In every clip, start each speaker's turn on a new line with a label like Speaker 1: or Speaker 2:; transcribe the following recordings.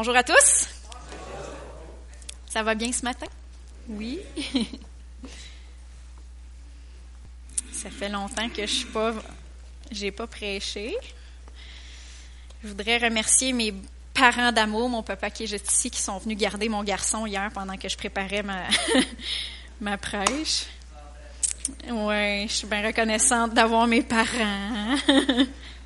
Speaker 1: Bonjour à tous. Ça va bien ce matin? Oui. Ça fait longtemps que je suis pas, j'ai pas prêché. Je voudrais remercier mes parents d'amour, mon papa qui est juste ici, qui sont venus garder mon garçon hier pendant que je préparais ma, ma prêche. Ouais, je suis bien reconnaissante d'avoir mes parents.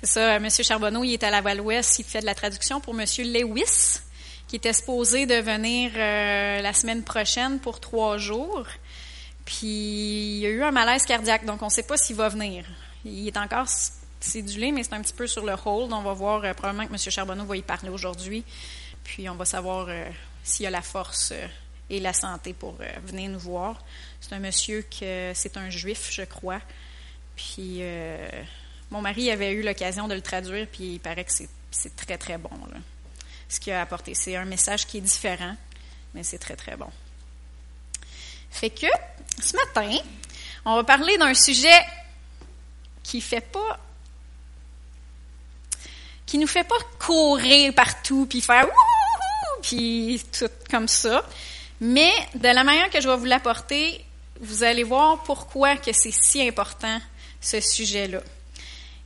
Speaker 1: C'est ça, M. Charbonneau, il est à la Val-Ouest, il fait de la traduction pour M. Lewis, qui était supposé de venir euh, la semaine prochaine pour trois jours. Puis il y a eu un malaise cardiaque, donc on ne sait pas s'il va venir. Il est encore cédulé, mais c'est un petit peu sur le hold. On va voir, euh, probablement que M. Charbonneau va y parler aujourd'hui. Puis on va savoir euh, s'il a la force et la santé pour venir nous voir. C'est un monsieur que c'est un juif, je crois. Puis mon mari avait eu l'occasion de le traduire, puis il paraît que c'est très, très bon, ce qu'il a apporté. C'est un message qui est différent, mais c'est très, très bon. Fait que, ce matin, on va parler d'un sujet qui fait pas qui nous fait pas courir partout puis faire ouh puis tout comme ça, mais de la manière que je vais vous l'apporter, vous allez voir pourquoi que c'est si important ce sujet-là.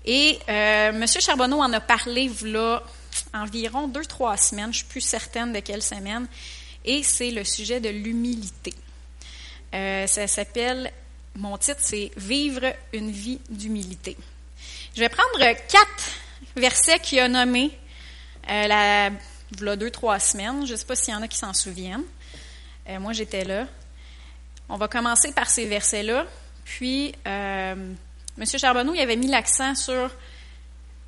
Speaker 1: Et euh, M. Charbonneau en a parlé là environ deux, trois semaines, je ne suis plus certaine de quelle semaine, et c'est le sujet de l'humilité. Euh, ça s'appelle, mon titre, c'est Vivre une vie d'humilité. Je vais prendre quatre versets qu'il a nommés euh, là, deux, trois semaines. Je ne sais pas s'il y en a qui s'en souviennent. Euh, moi, j'étais là. On va commencer par ces versets-là, puis M. Charbonneau il avait mis l'accent sur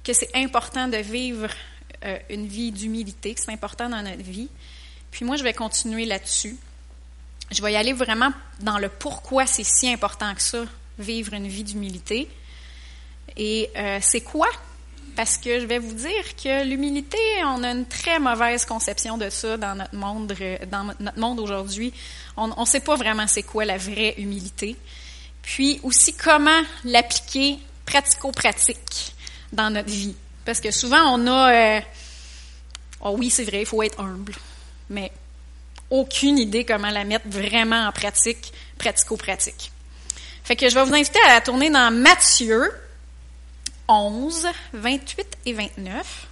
Speaker 1: que c'est important de vivre euh, une vie d'humilité, que c'est important dans notre vie. Puis moi, je vais continuer là-dessus. Je vais y aller vraiment dans le pourquoi c'est si important que ça, vivre une vie d'humilité. Et euh, c'est quoi? Parce que je vais vous dire que l'humilité, on a une très mauvaise conception de ça dans notre monde, dans notre monde aujourd'hui. On ne sait pas vraiment c'est quoi la vraie humilité puis aussi comment l'appliquer pratico-pratique dans notre vie. Parce que souvent, on a, oh oui, c'est vrai, il faut être humble, mais aucune idée comment la mettre vraiment en pratique, pratico-pratique. Fait que je vais vous inviter à la tourner dans Matthieu 11, 28 et 29.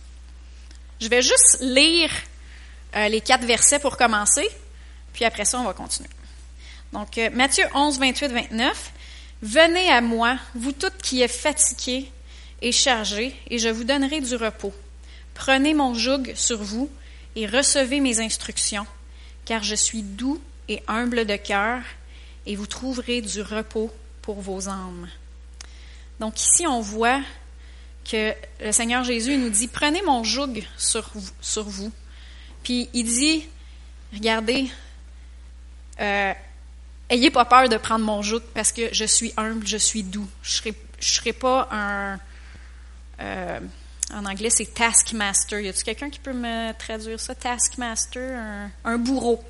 Speaker 1: Je vais juste lire euh, les quatre versets pour commencer, puis après ça, on va continuer. Donc, euh, Matthieu 11, 28, 29. Venez à moi, vous toutes qui êtes fatiguées et chargées, et je vous donnerai du repos. Prenez mon joug sur vous et recevez mes instructions, car je suis doux et humble de cœur, et vous trouverez du repos pour vos âmes. Donc ici, on voit que le Seigneur Jésus nous dit, prenez mon joug sur vous. Puis il dit, regardez, euh, Ayez pas peur de prendre mon joug parce que je suis humble, je suis doux. Je serai, serai pas un. Euh, en anglais, c'est taskmaster. Y a-t-il quelqu'un qui peut me traduire ça? Taskmaster, un, bourreau.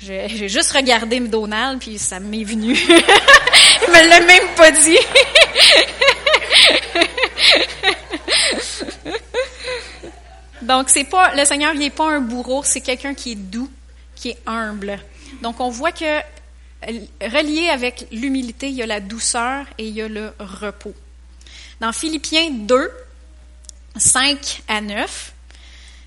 Speaker 1: J'ai juste regardé Donald, puis ça m'est venu. Il me l'a même pas dit. Donc, c'est pas, le Seigneur, n'est pas un bourreau, c'est quelqu'un qui est doux, qui est humble. Donc, on voit que relié avec l'humilité, il y a la douceur et il y a le repos. Dans Philippiens 2, 5 à 9,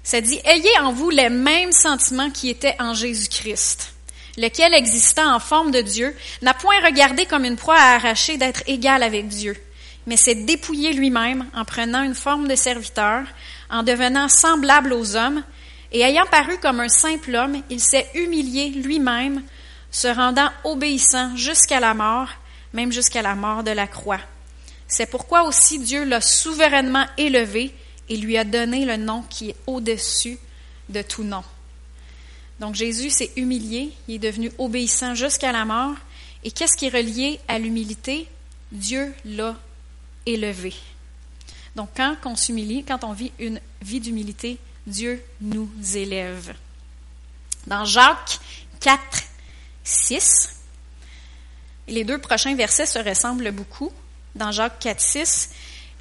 Speaker 1: ça dit Ayez en vous les mêmes sentiments qui étaient en Jésus-Christ, lequel, existant en forme de Dieu, n'a point regardé comme une proie à arracher d'être égal avec Dieu, mais s'est dépouillé lui-même en prenant une forme de serviteur, en devenant semblable aux hommes, et ayant paru comme un simple homme, il s'est humilié lui-même, se rendant obéissant jusqu'à la mort, même jusqu'à la mort de la croix. C'est pourquoi aussi Dieu l'a souverainement élevé et lui a donné le nom qui est au-dessus de tout nom. Donc Jésus s'est humilié, il est devenu obéissant jusqu'à la mort. Et qu'est-ce qui est relié à l'humilité? Dieu l'a élevé. Donc quand on s'humilie, quand on vit une vie d'humilité, Dieu nous élève. Dans Jacques 4, 6, les deux prochains versets se ressemblent beaucoup. Dans Jacques 4, 6,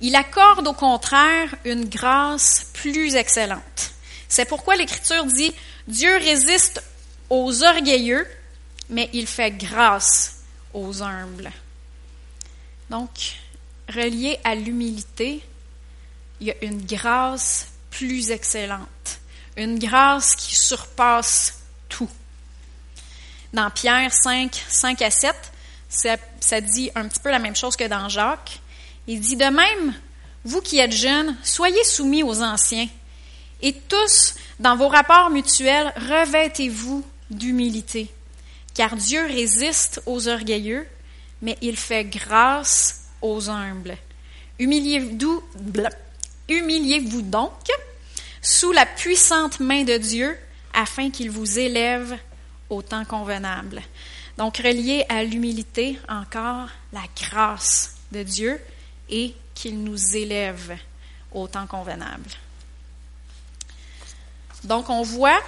Speaker 1: Il accorde au contraire une grâce plus excellente. C'est pourquoi l'Écriture dit, Dieu résiste aux orgueilleux, mais il fait grâce aux humbles. Donc, relié à l'humilité, il y a une grâce plus excellente, une grâce qui surpasse tout. Dans Pierre 5, 5 à 7, ça, dit un petit peu la même chose que dans Jacques. Il dit de même, vous qui êtes jeunes, soyez soumis aux anciens, et tous, dans vos rapports mutuels, revêtez-vous d'humilité, car Dieu résiste aux orgueilleux, mais il fait grâce aux humbles. Humiliez-vous humiliez donc sous la puissante main de Dieu afin qu'il vous élève au temps convenable. Donc, relié à l'humilité, encore la grâce de Dieu et qu'il nous élève au temps convenable. Donc, on voit,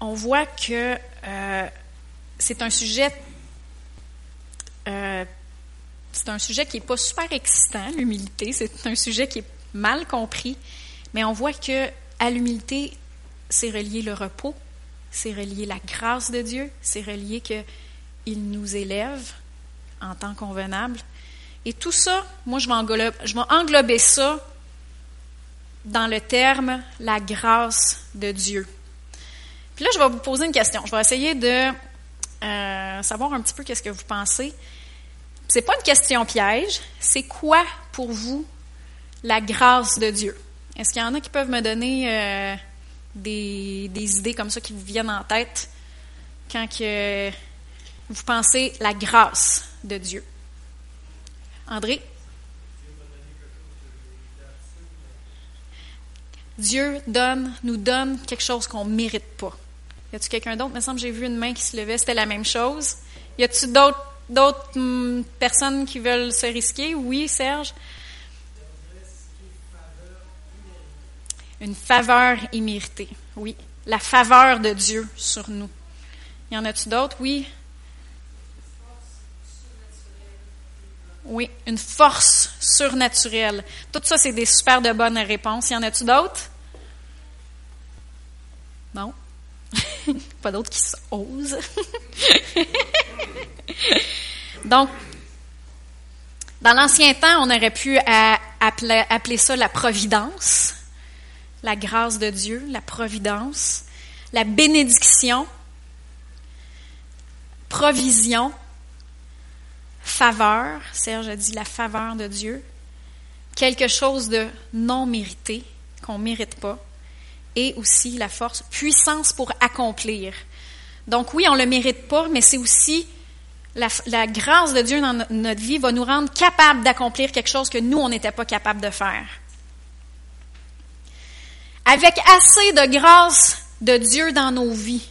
Speaker 1: on voit que euh, c'est un sujet euh, c'est un sujet qui n'est pas super excitant, l'humilité. C'est un sujet qui est mal compris. Mais on voit que à l'humilité, c'est relié le repos, c'est relié la grâce de Dieu, c'est relié qu'il nous élève en temps convenable. Et tout ça, moi, je vais, englober, je ça dans le terme la grâce de Dieu. Puis là, je vais vous poser une question. Je vais essayer de euh, savoir un petit peu qu'est-ce que vous pensez. C'est pas une question piège. C'est quoi pour vous la grâce de Dieu? Est-ce qu'il y en a qui peuvent me donner euh, des, des, idées comme ça qui vous viennent en tête quand que vous pensez la grâce de Dieu? André? Dieu donne, nous donne quelque chose qu'on ne mérite pas. Y a-t-il quelqu'un d'autre? Il me semble que j'ai vu une main qui se levait, c'était la même chose. Y a-t-il d'autres d'autres hum, personnes qui veulent se risquer? Oui, Serge? Une faveur imméritée, oui. La faveur de Dieu sur nous. Y en a-tu d'autres? Oui. Oui, une force surnaturelle. Tout ça, c'est des super de bonnes réponses. Y en a-tu d'autres? Non? Pas d'autres qui osent. Donc, dans l'ancien temps, on aurait pu appeler, ça la providence, la grâce de Dieu, la providence, la bénédiction, provision, faveur, Serge a dit la faveur de Dieu, quelque chose de non mérité, qu'on ne mérite pas, et aussi la force, puissance pour accomplir. Donc oui, on ne le mérite pas, mais c'est aussi la, grâce de Dieu dans notre vie va nous rendre capables d'accomplir quelque chose que nous, on n'était pas capable de faire. Avec assez de grâce de Dieu dans nos vies,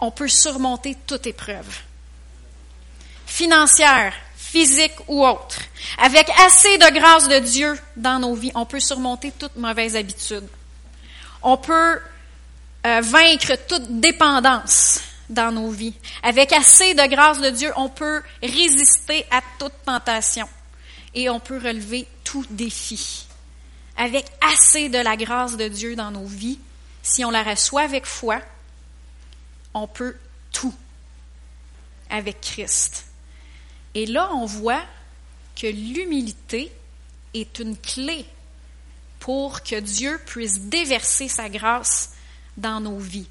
Speaker 1: on peut surmonter toute épreuve. Financière, physique ou autre. Avec assez de grâce de Dieu dans nos vies, on peut surmonter toute mauvaise habitude. On peut euh, vaincre toute dépendance dans nos vies. Avec assez de grâce de Dieu, on peut résister à toute tentation et on peut relever tout défi. Avec assez de la grâce de Dieu dans nos vies, si on la reçoit avec foi, on peut tout avec Christ. Et là, on voit que l'humilité est une clé pour que Dieu puisse déverser sa grâce dans nos vies.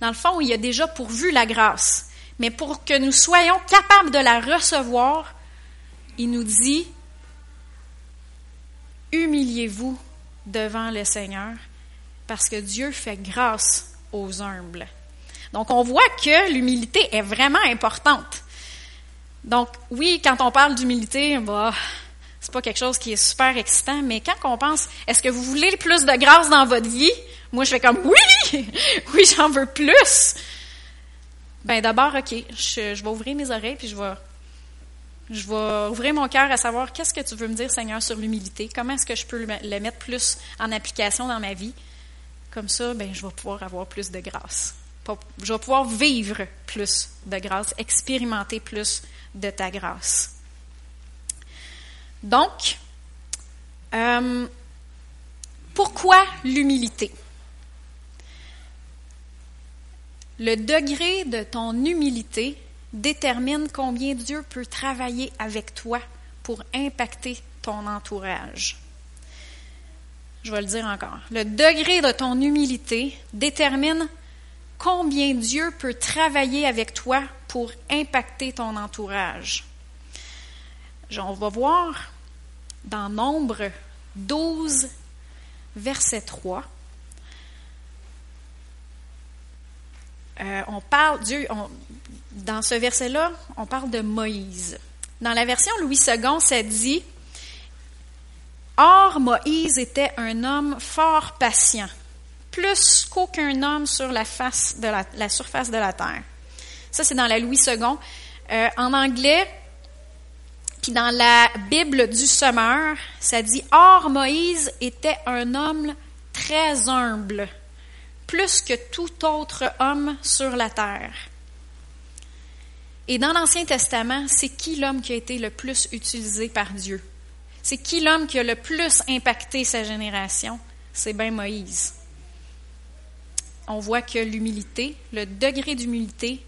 Speaker 1: Dans le fond, il a déjà pourvu la grâce. Mais pour que nous soyons capables de la recevoir, il nous dit, humiliez-vous devant le Seigneur, parce que Dieu fait grâce aux humbles. Donc, on voit que l'humilité est vraiment importante. Donc, oui, quand on parle d'humilité, bah, pas quelque chose qui est super excitant, mais quand on pense, est-ce que vous voulez plus de grâce dans votre vie? Moi, je fais comme, oui! Oui, j'en veux plus! Ben, d'abord, OK, je, vais ouvrir mes oreilles, puis je vais, je vais ouvrir mon cœur à savoir qu'est-ce que tu veux me dire, Seigneur, sur l'humilité? Comment est-ce que je peux le, mettre plus en application dans ma vie? Comme ça, ben, je vais pouvoir avoir plus de grâce. Je vais pouvoir vivre plus de grâce, expérimenter plus de ta grâce. Donc, euh, pourquoi l'humilité? Le degré de ton humilité détermine combien Dieu peut travailler avec toi pour impacter ton entourage. Je vais le dire encore. Le degré de ton humilité détermine combien Dieu peut travailler avec toi pour impacter ton entourage. On va voir dans Nombre 12, verset 3. Euh, on parle, Dieu, dans ce verset-là, on parle de Moïse. Dans la version Louis II, ça dit Or, Moïse était un homme fort patient, plus qu'aucun homme sur la, face de la, surface de la terre. Ça, c'est dans la Louis II. Euh, en anglais, puis dans la Bible du Sommeur, ça dit Or, Moïse était un homme très humble, plus que tout autre homme sur la terre. Et dans l'Ancien Testament, c'est qui l'homme qui a été le plus utilisé par Dieu? C'est qui l'homme qui a le plus impacté sa génération? C'est bien Moïse. On voit que l'humilité, le degré d'humilité,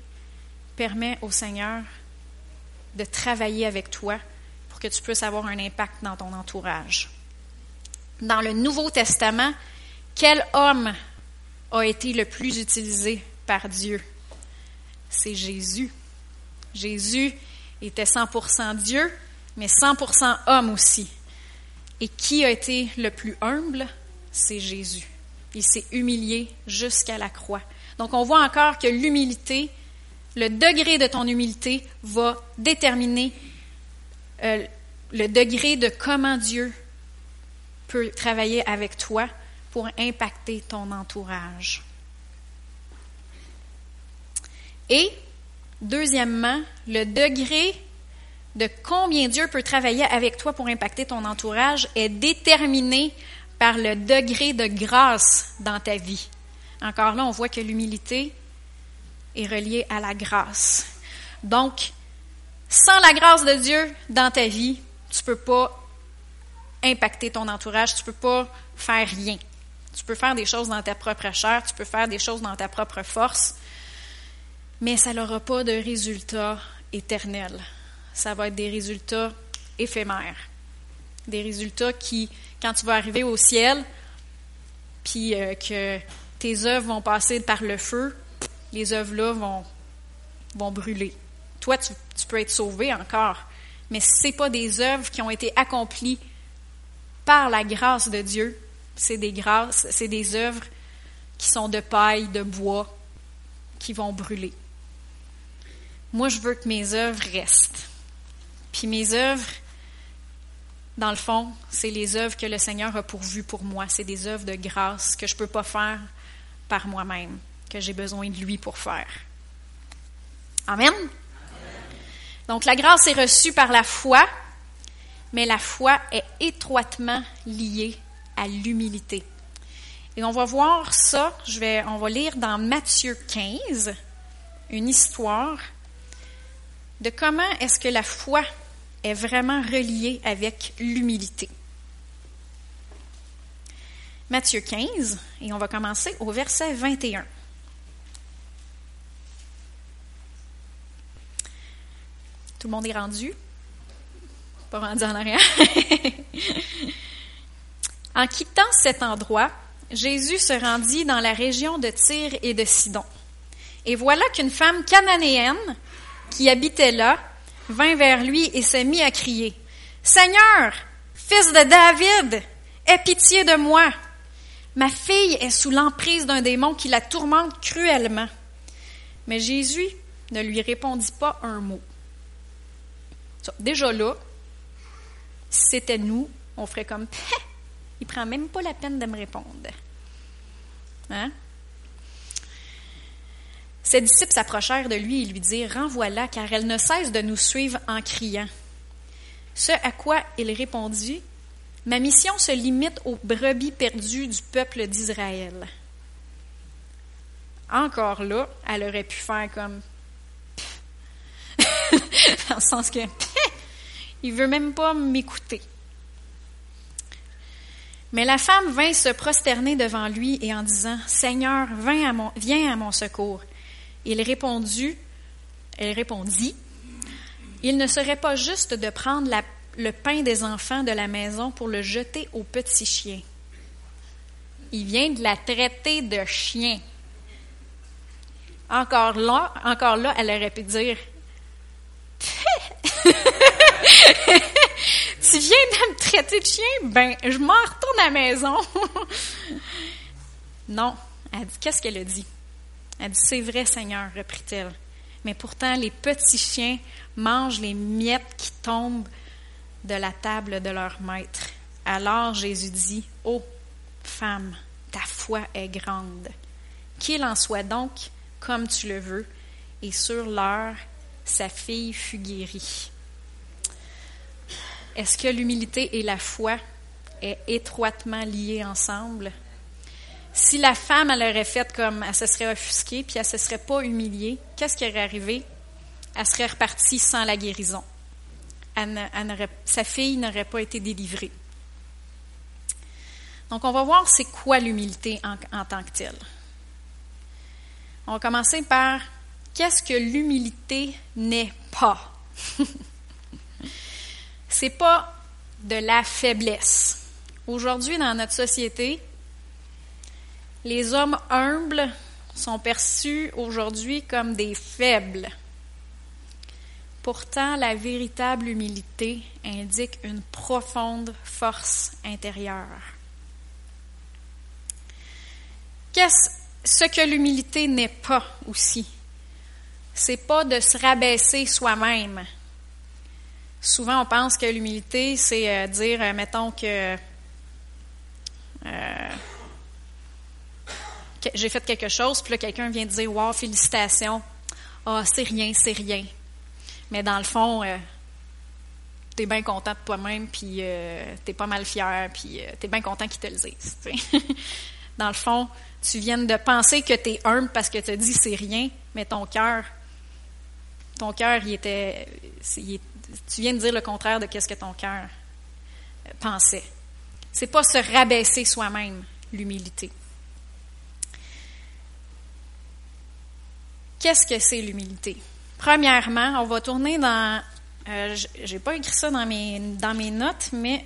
Speaker 1: permet au Seigneur de travailler avec toi pour que tu puisses avoir un impact dans ton entourage. Dans le Nouveau Testament, quel homme a été le plus utilisé par Dieu? C'est Jésus. Jésus était 100% Dieu, mais 100% homme aussi. Et qui a été le plus humble? C'est Jésus. Il s'est humilié jusqu'à la croix. Donc on voit encore que l'humilité, le degré de ton humilité va déterminer euh, le degré de comment Dieu peut travailler avec toi pour impacter ton entourage. Et, deuxièmement, le degré de combien Dieu peut travailler avec toi pour impacter ton entourage est déterminé par le degré de grâce dans ta vie. Encore là, on voit que l'humilité est reliée à la grâce. Donc, sans la grâce de Dieu dans ta vie, tu ne peux pas impacter ton entourage, tu ne peux pas faire rien. Tu peux faire des choses dans ta propre chair, tu peux faire des choses dans ta propre force, mais ça n'aura pas de résultat éternel ça va être des résultats éphémères. Des résultats qui, quand tu vas arriver au ciel, puis euh, que tes œuvres vont passer par le feu, les œuvres-là vont, vont brûler. Toi, tu, peux être sauvé encore, mais ce pas des œuvres qui ont été accomplies par la grâce de Dieu. C'est des grâces, c'est des œuvres qui sont de paille, de bois, qui vont brûler. Moi, je veux que mes œuvres restent. Puis mes œuvres, dans le fond, c'est les œuvres que le Seigneur a pourvues pour moi. C'est des œuvres de grâce que je ne peux pas faire par moi-même, que j'ai besoin de lui pour faire. Amen. Donc la grâce est reçue par la foi, mais la foi est étroitement liée à l'humilité. Et on va voir ça, je vais, on va lire dans Matthieu 15 une histoire de comment est-ce que la foi est vraiment relié avec l'humilité. Matthieu 15, et on va commencer au verset 21. Tout le monde est rendu? Pas rendu en arrière. en quittant cet endroit, Jésus se rendit dans la région de Tyr et de Sidon. Et voilà qu'une femme cananéenne qui habitait là vint vers lui et s'est mis à crier, Seigneur, fils de David, aie pitié de moi. Ma fille est sous l'emprise d'un démon qui la tourmente cruellement. Mais Jésus ne lui répondit pas un mot. Déjà là, c'était nous, on ferait comme, il prend même pas la peine de me répondre. Hein? Ses disciples s'approchèrent de lui et lui dirent Renvoie-la, car elle ne cesse de nous suivre en criant. Ce à quoi il répondit Ma mission se limite aux brebis perdues du peuple d'Israël. Encore là, elle aurait pu faire comme dans le sens que il veut même pas m'écouter. Mais la femme vint se prosterner devant lui et en disant, Seigneur, viens à mon, secours. Il répondit, elle répondit, il ne serait pas juste de prendre le pain des enfants de la maison pour le jeter aux petits chiens. Il vient de la traiter de chien. Encore là, encore là, elle aurait pu dire Tu viens de me traiter de chien? Ben, je m'en retourne à la maison. non. Elle dit, qu'est-ce qu'elle a dit? Elle dit, c'est vrai, Seigneur, reprit-elle. Mais pourtant, les petits chiens mangent les miettes qui tombent de la table de leur maître. Alors Jésus dit, Ô oh, femme, ta foi est grande. Qu'il en soit donc comme tu le veux. Et sur l'heure, sa fille fut guérie. Est-ce que l'humilité et la foi est étroitement liées ensemble? Si la femme, elle aurait fait comme, elle se serait offusquée, puis elle se serait pas humiliée, qu'est-ce qui aurait arrivé? Elle serait repartie sans la guérison. sa fille n'aurait pas été délivrée. Donc, on va voir c'est quoi l'humilité en, en, tant que telle. On va commencer par qu'est-ce que l'humilité n'est pas? c'est pas de la faiblesse. Aujourd'hui, dans notre société, les hommes humbles sont perçus aujourd'hui comme des faibles. Pourtant, la véritable humilité indique une profonde force intérieure. Qu'est-ce ce que l'humilité n'est pas aussi? C'est pas de se rabaisser soi-même souvent on pense que l'humilité, c'est euh, dire, euh, mettons que, euh, que j'ai fait quelque chose, puis là, quelqu'un vient dire, wow, félicitations, ah, c'est rien, c'est rien. Mais dans le fond, tu es bien content de toi-même, puis tu pas mal fier, puis tu es bien content qu'ils te le disent. dans le fond, tu viens de penser que tu humble parce que tu dit c'est rien, mais ton cœur, ton cœur, il était, il, tu viens de dire le contraire de ce que ton cœur pensait. C'est pas se rabaisser soi-même, l'humilité. Qu'est-ce que c'est l'humilité? Premièrement, on va tourner dans. Euh, J'ai pas écrit ça dans mes, dans mes notes, mais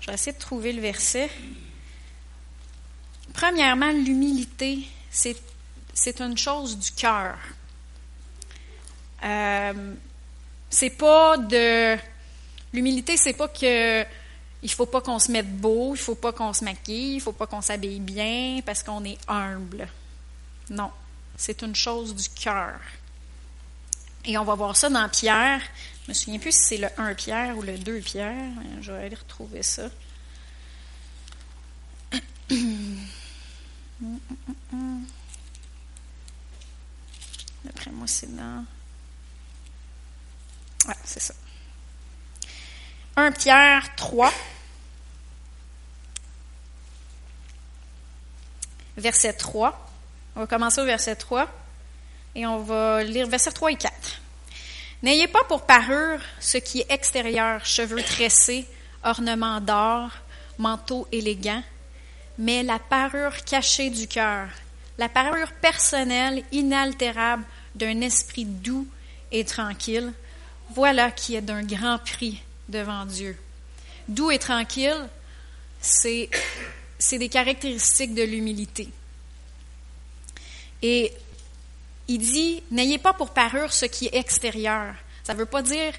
Speaker 1: je vais essayer de trouver le verset. Premièrement, l'humilité, c'est une chose du cœur. Euh, c'est pas de. L'humilité, c'est pas que. Il faut pas qu'on se mette beau, il faut pas qu'on se maquille, il faut pas qu'on s'habille bien parce qu'on est humble. Non, c'est une chose du cœur. Et on va voir ça dans Pierre. Je me souviens plus si c'est le 1 Pierre ou le 2 Pierre. Je vais aller retrouver ça. D'après moi, c'est dans Ouais, c'est ça. 1 Pierre 3, verset 3. On va commencer au verset 3 et on va lire verset 3 et 4. N'ayez pas pour parure ce qui est extérieur, cheveux tressés, ornements d'or, manteau élégant, mais la parure cachée du cœur, la parure personnelle, inaltérable d'un esprit doux et tranquille, voilà qui est d'un grand prix devant Dieu. Doux et tranquille, c'est, des caractéristiques de l'humilité. Et il dit, n'ayez pas pour parure ce qui est extérieur. Ça ne veut pas dire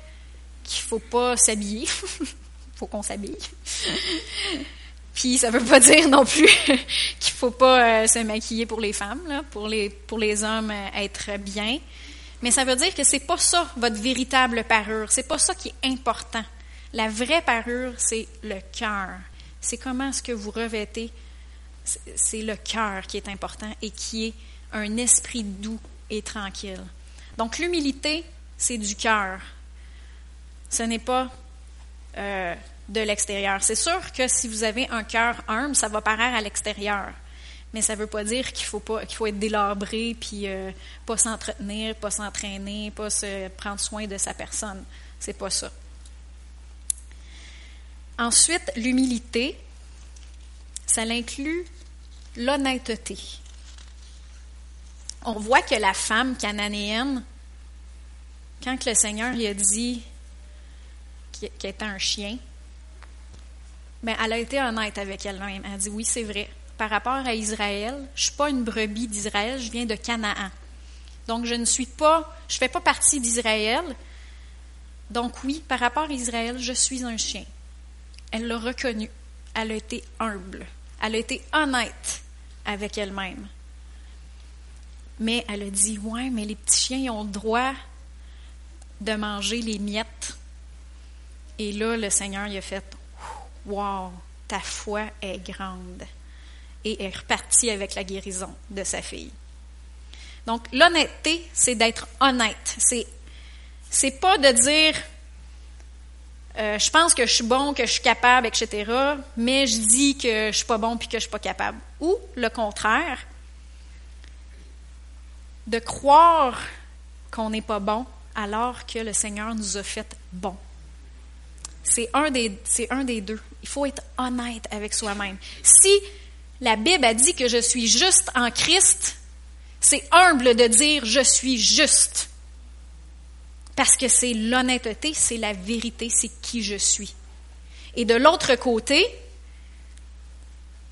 Speaker 1: qu'il ne faut pas s'habiller. Il faut qu'on s'habille. Puis ça ne veut pas dire non plus qu'il ne faut pas euh, se maquiller pour les femmes, pour, les, pour les hommes euh, être bien. Mais ça veut dire que c'est pas ça votre véritable parure. C'est pas ça qui est important. La vraie parure, c'est le cœur. C'est comment est-ce que vous revêtez. C'est le cœur qui est important et qui est un esprit doux et tranquille. Donc l'humilité, c'est du cœur. Ce n'est pas euh, de l'extérieur. C'est sûr que si vous avez un cœur humble, ça va paraître à l'extérieur. Mais ça ne veut pas dire qu'il faut pas qu'il faut être délabré puis euh, pas s'entretenir, pas s'entraîner, pas se prendre soin de sa personne. C'est pas ça. Ensuite, l'humilité, ça inclut l'honnêteté. On voit que la femme cananéenne, quand le Seigneur lui a dit qu'elle était un chien, ben, elle a été honnête avec elle-même. Elle a dit oui, c'est vrai. Par rapport à Israël, je suis pas une brebis d'Israël, je viens de Canaan. Donc je ne suis pas, je fais pas partie d'Israël. Donc oui, par rapport à Israël, je suis un chien. Elle l'a reconnu. Elle a été humble. Elle a été honnête avec elle-même. Mais elle a dit Ouais, mais les petits chiens ont le droit de manger les miettes. Et là, le Seigneur y a fait Wow, ta foi est grande. Et est reparti avec la guérison de sa fille. Donc, l'honnêteté, c'est d'être honnête. C'est, c'est pas de dire euh, je pense que je suis bon, que je suis capable, etc., mais je dis que je suis pas bon puis que je suis pas capable. Ou le contraire, de croire qu'on n'est pas bon alors que le Seigneur nous a fait bon. C'est un des, c'est un des deux. Il faut être honnête avec soi-même. Si la Bible a dit que je suis juste en Christ, c'est humble de dire je suis juste. Parce que c'est l'honnêteté, c'est la vérité, c'est qui je suis. Et de l'autre côté,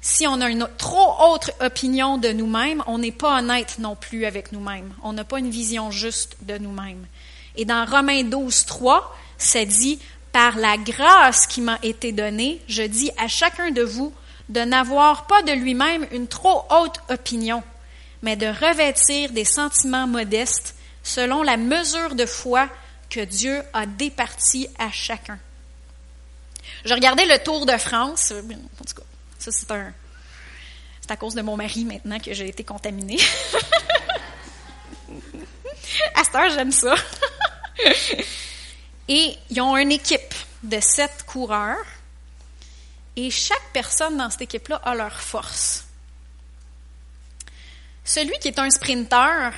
Speaker 1: si on a une trop autre opinion de nous-mêmes, on n'est pas honnête non plus avec nous-mêmes. On n'a pas une vision juste de nous-mêmes. Et dans Romains 12, 3, ça dit, par la grâce qui m'a été donnée, je dis à chacun de vous de n'avoir pas de lui-même une trop haute opinion, mais de revêtir des sentiments modestes selon la mesure de foi que Dieu a départie à chacun. Je regardais le Tour de France. En tout cas, ça, c'est un. C'est à cause de mon mari maintenant que j'ai été contaminée. à cette heure, j'aime ça. Et ils ont une équipe de sept coureurs. Et chaque personne dans cette équipe-là a leur force. Celui qui est un sprinter,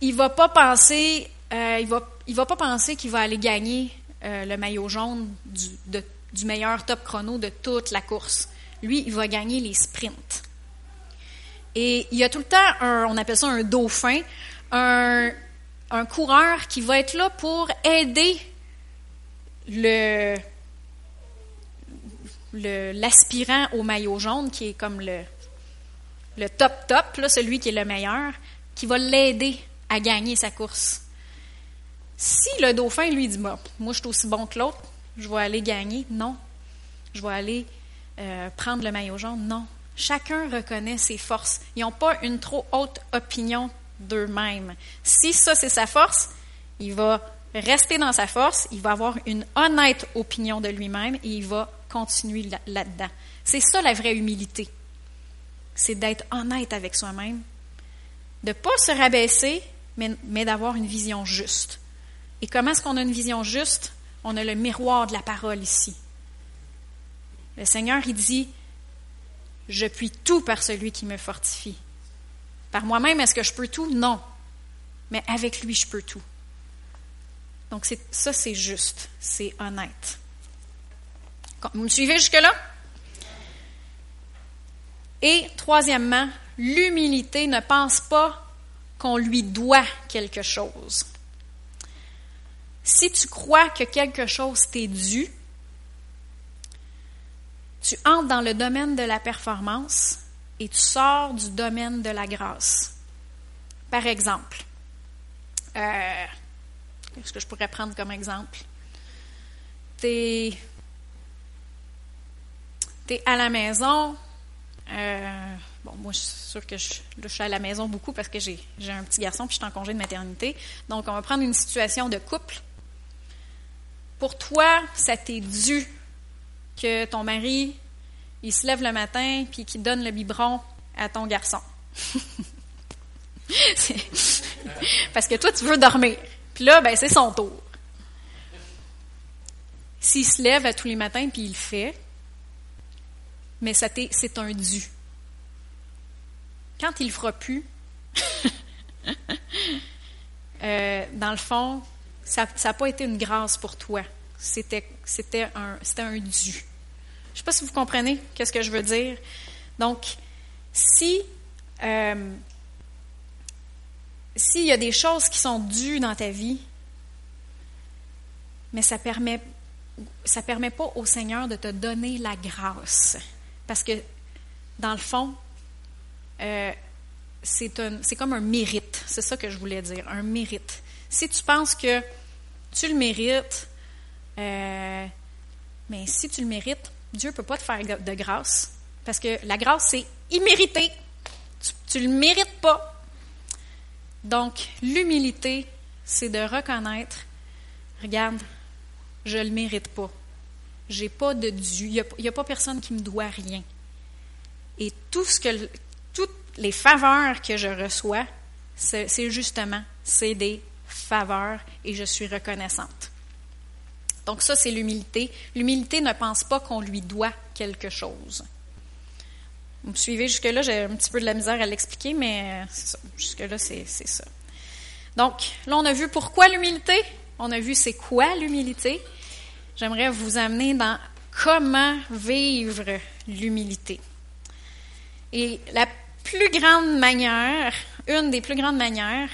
Speaker 1: il va pas penser, euh, il va, il va pas penser qu'il va aller gagner euh, le maillot jaune du, du meilleur top chrono de toute la course. Lui, il va gagner les sprints. Et il y a tout le temps, un, on appelle ça un dauphin, un, un coureur qui va être là pour aider le l'aspirant au maillot jaune, qui est comme le, top top, là, celui qui est le meilleur, qui va l'aider à gagner sa course. Si le dauphin lui dit Moi, je suis aussi bon que l'autre, je vais aller gagner, non. Je vais aller euh, prendre le maillot jaune, non. Chacun reconnaît ses forces. Ils n'ont pas une trop haute opinion d'eux-mêmes. Si ça, c'est sa force, il va rester dans sa force, il va avoir une honnête opinion de lui-même et il va continuer là-dedans. C'est ça la vraie humilité. C'est d'être honnête avec soi-même, de ne pas se rabaisser, mais, mais d'avoir une vision juste. Et comment est-ce qu'on a une vision juste? On a le miroir de la parole ici. Le Seigneur, il dit, je puis tout par celui qui me fortifie. Par moi-même, est-ce que je peux tout? Non. Mais avec lui, je peux tout. Donc ça, c'est juste, c'est honnête. Vous me suivez jusque-là? Et troisièmement, l'humilité ne pense pas qu'on lui doit quelque chose. Si tu crois que quelque chose t'est dû, tu entres dans le domaine de la performance et tu sors du domaine de la grâce. Par exemple, euh, qu'est-ce que je pourrais prendre comme exemple? Tu es, à la maison. Euh, bon, moi, je suis sûre que je, je, suis à la maison beaucoup parce que j'ai un petit garçon puis je suis en congé de maternité. Donc, on va prendre une situation de couple. Pour toi, ça t'est dû que ton mari il se lève le matin puis qu'il donne le biberon à ton garçon. Parce que toi, tu veux dormir. Puis là, ben, c'est son tour. S'il se lève tous les matins puis il le fait, mais c'est un dû. quand il fera plus, euh, dans le fond, ça n'a pas été une grâce pour toi. C'était, un, un dû. Je ne sais pas si vous comprenez qu'est-ce que je veux dire. Donc, si euh, s'il y a des choses qui sont dues dans ta vie, mais ça permet ça permet pas au Seigneur de te donner la grâce, parce que dans le fond, euh, c'est comme un mérite. C'est ça que je voulais dire, un mérite. Si tu penses que tu le mérites, euh, mais si tu le mérites, Dieu ne peut pas te faire de grâce. Parce que la grâce, c'est immérité. Tu ne le mérites pas. Donc, l'humilité, c'est de reconnaître, regarde, je ne le mérite pas. J'ai pas de dû. Il a, pas personne qui me doit rien. Et tout ce que, toutes les faveurs que je reçois, c'est justement, c'est des faveurs et je suis reconnaissante. Donc ça, c'est l'humilité. L'humilité ne pense pas qu'on lui doit quelque chose. Vous me suivez jusque-là, j'ai un petit peu de la misère à l'expliquer, mais jusque-là, c'est ça. Donc, là, on a vu pourquoi l'humilité, on a vu c'est quoi l'humilité? J'aimerais vous amener dans comment vivre l'humilité. Et la plus grande manière, une des plus grandes manières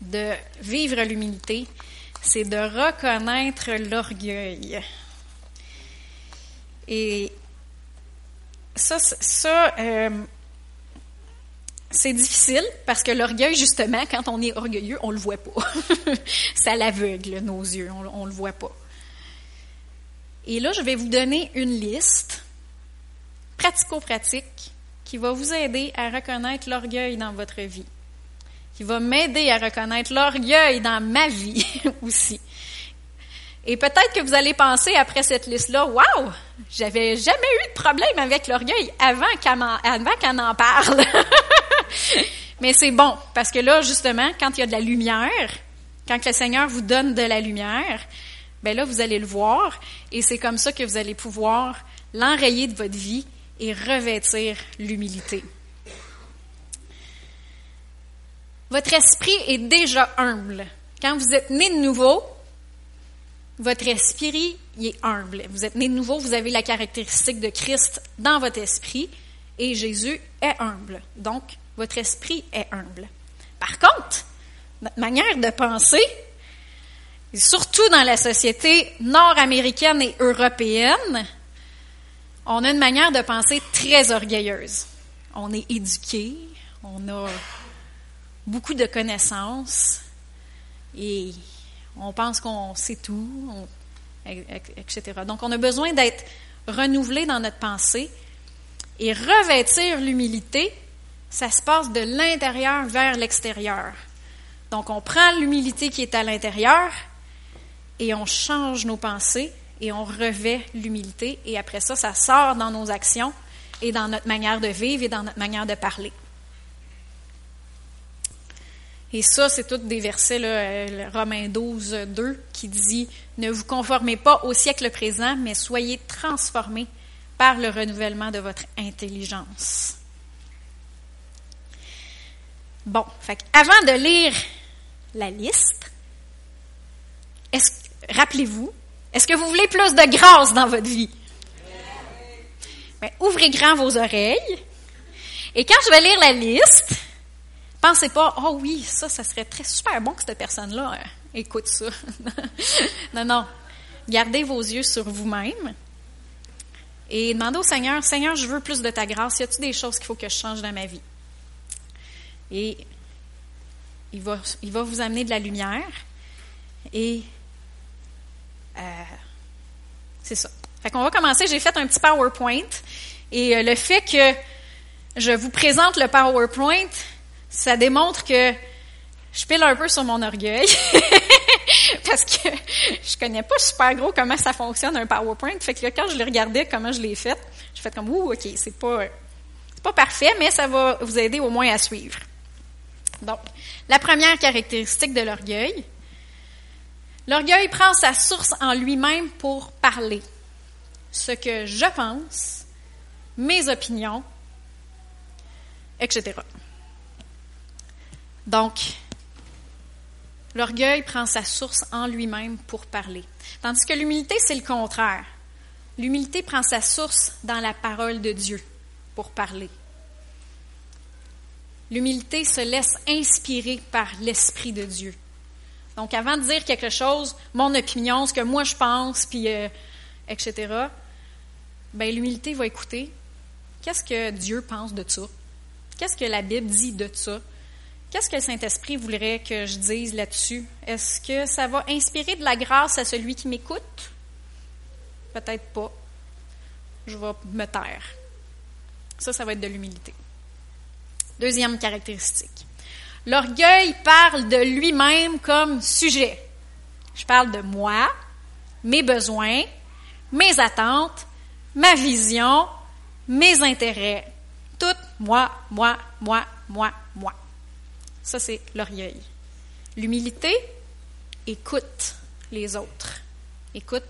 Speaker 1: de vivre l'humilité, c'est de reconnaître l'orgueil. Et ça, euh, c'est difficile parce que l'orgueil, justement, quand on est orgueilleux, on le voit pas. ça l'aveugle nos yeux, on, ne le voit pas. Et là, je vais vous donner une liste pratico-pratique qui va vous aider à reconnaître l'orgueil dans votre vie, qui va m'aider à reconnaître l'orgueil dans ma vie aussi. Et peut-être que vous allez penser après cette liste-là, waouh, j'avais jamais eu de problème avec l'orgueil avant qu'elle en, en parle. Mais c'est bon, parce que là, justement, quand il y a de la lumière, quand le Seigneur vous donne de la lumière, ben là, vous allez le voir, et c'est comme ça que vous allez pouvoir l'enrayer de votre vie et revêtir l'humilité. Votre esprit est déjà humble. Quand vous êtes né de nouveau, votre esprit est humble. Vous êtes né de nouveau, vous avez la caractéristique de Christ dans votre esprit et Jésus est humble. Donc, votre esprit est humble. Par contre, notre manière de penser, surtout dans la société nord-américaine et européenne, on a une manière de penser très orgueilleuse. On est éduqué, on a beaucoup de connaissances et on pense qu'on sait tout, etc. Donc, on a besoin d'être renouvelé dans notre pensée et revêtir l'humilité, ça se passe de l'intérieur vers l'extérieur. Donc, on prend l'humilité qui est à l'intérieur et on change nos pensées et on revêt l'humilité et après ça, ça sort dans nos actions et dans notre manière de vivre et dans notre manière de parler. Et ça, c'est tout des versets, euh, Romains 12, 2, qui dit Ne vous conformez pas au siècle présent, mais soyez transformés par le renouvellement de votre intelligence. Bon, fait avant de lire la liste, rappelez-vous, est-ce que vous voulez plus de grâce dans votre vie? Ben, ouvrez grand vos oreilles. Et quand je vais lire la liste, Pensez pas, oh oui, ça, ça serait très super bon que cette personne-là euh, écoute ça. non, non. Gardez vos yeux sur vous-même et demandez au Seigneur, Seigneur, je veux plus de ta grâce. Y a-t-il des choses qu'il faut que je change dans ma vie? Et il va, il va vous amener de la lumière et euh, c'est ça. Fait qu'on va commencer. J'ai fait un petit PowerPoint et euh, le fait que je vous présente le PowerPoint, ça démontre que je pile un peu sur mon orgueil parce que je connais pas super gros comment ça fonctionne un PowerPoint. Fait que quand je le regardais comment je l'ai fait, je fais comme ouh ok c'est pas pas parfait mais ça va vous aider au moins à suivre. Donc la première caractéristique de l'orgueil, l'orgueil prend sa source en lui-même pour parler. Ce que je pense, mes opinions, etc. Donc, l'orgueil prend sa source en lui-même pour parler. Tandis que l'humilité, c'est le contraire. L'humilité prend sa source dans la parole de Dieu pour parler. L'humilité se laisse inspirer par l'Esprit de Dieu. Donc, avant de dire quelque chose, mon opinion, ce que moi je pense, puis euh, etc., ben, l'humilité va écouter. Qu'est-ce que Dieu pense de ça? Qu'est-ce que la Bible dit de ça? Qu'est-ce que le Saint-Esprit voudrait que je dise là-dessus? Est-ce que ça va inspirer de la grâce à celui qui m'écoute? Peut-être pas. Je vais me taire. Ça, ça va être de l'humilité. Deuxième caractéristique. L'orgueil parle de lui-même comme sujet. Je parle de moi, mes besoins, mes attentes, ma vision, mes intérêts. Tout moi, moi, moi, moi, moi. Ça, c'est l'orgueil. L'humilité, écoute les autres. Écoute,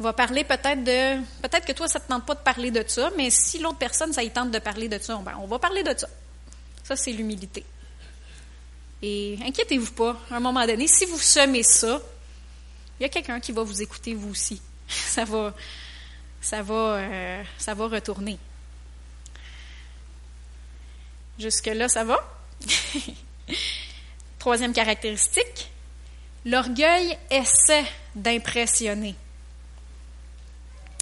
Speaker 1: on va parler peut-être de. Peut-être que toi, ça ne te tente pas de parler de ça, mais si l'autre personne, ça y tente de parler de ça, ben, on va parler de ça. Ça, c'est l'humilité. Et inquiétez-vous pas, à un moment donné, si vous semez ça, il y a quelqu'un qui va vous écouter vous aussi. Ça va, ça va, euh, ça va retourner. Jusque-là, ça va? Troisième caractéristique, l'orgueil essaie d'impressionner.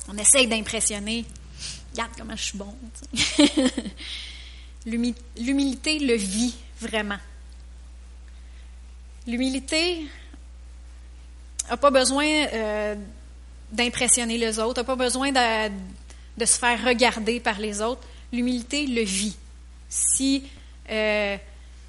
Speaker 1: On essaye d'impressionner. Regarde comment je suis bon. L'humilité le vit vraiment. L'humilité n'a pas besoin euh, d'impressionner les autres, n'a pas besoin de, se faire regarder par les autres. L'humilité le vit. Si euh,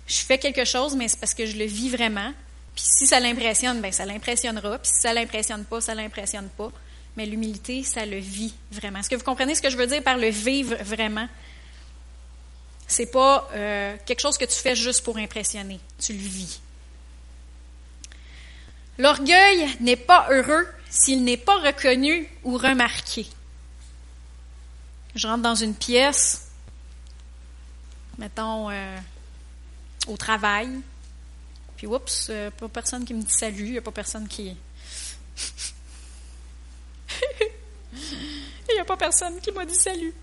Speaker 1: je fais quelque chose, mais c'est parce que je le vis vraiment. Puis si ça l'impressionne, ben ça l'impressionnera. Puis si ça l'impressionne pas, ça l'impressionne pas. Mais l'humilité, ça le vit vraiment. Est-ce que vous comprenez ce que je veux dire par le vivre vraiment? C'est pas euh, quelque chose que tu fais juste pour impressionner. Tu le vis. L'orgueil n'est pas heureux s'il n'est pas reconnu ou remarqué. Je rentre dans une pièce, mettons euh, au travail, puis oups, a pas personne qui me dit salut, il n'y a pas personne qui. Il n'y a pas personne qui m'a dit salut.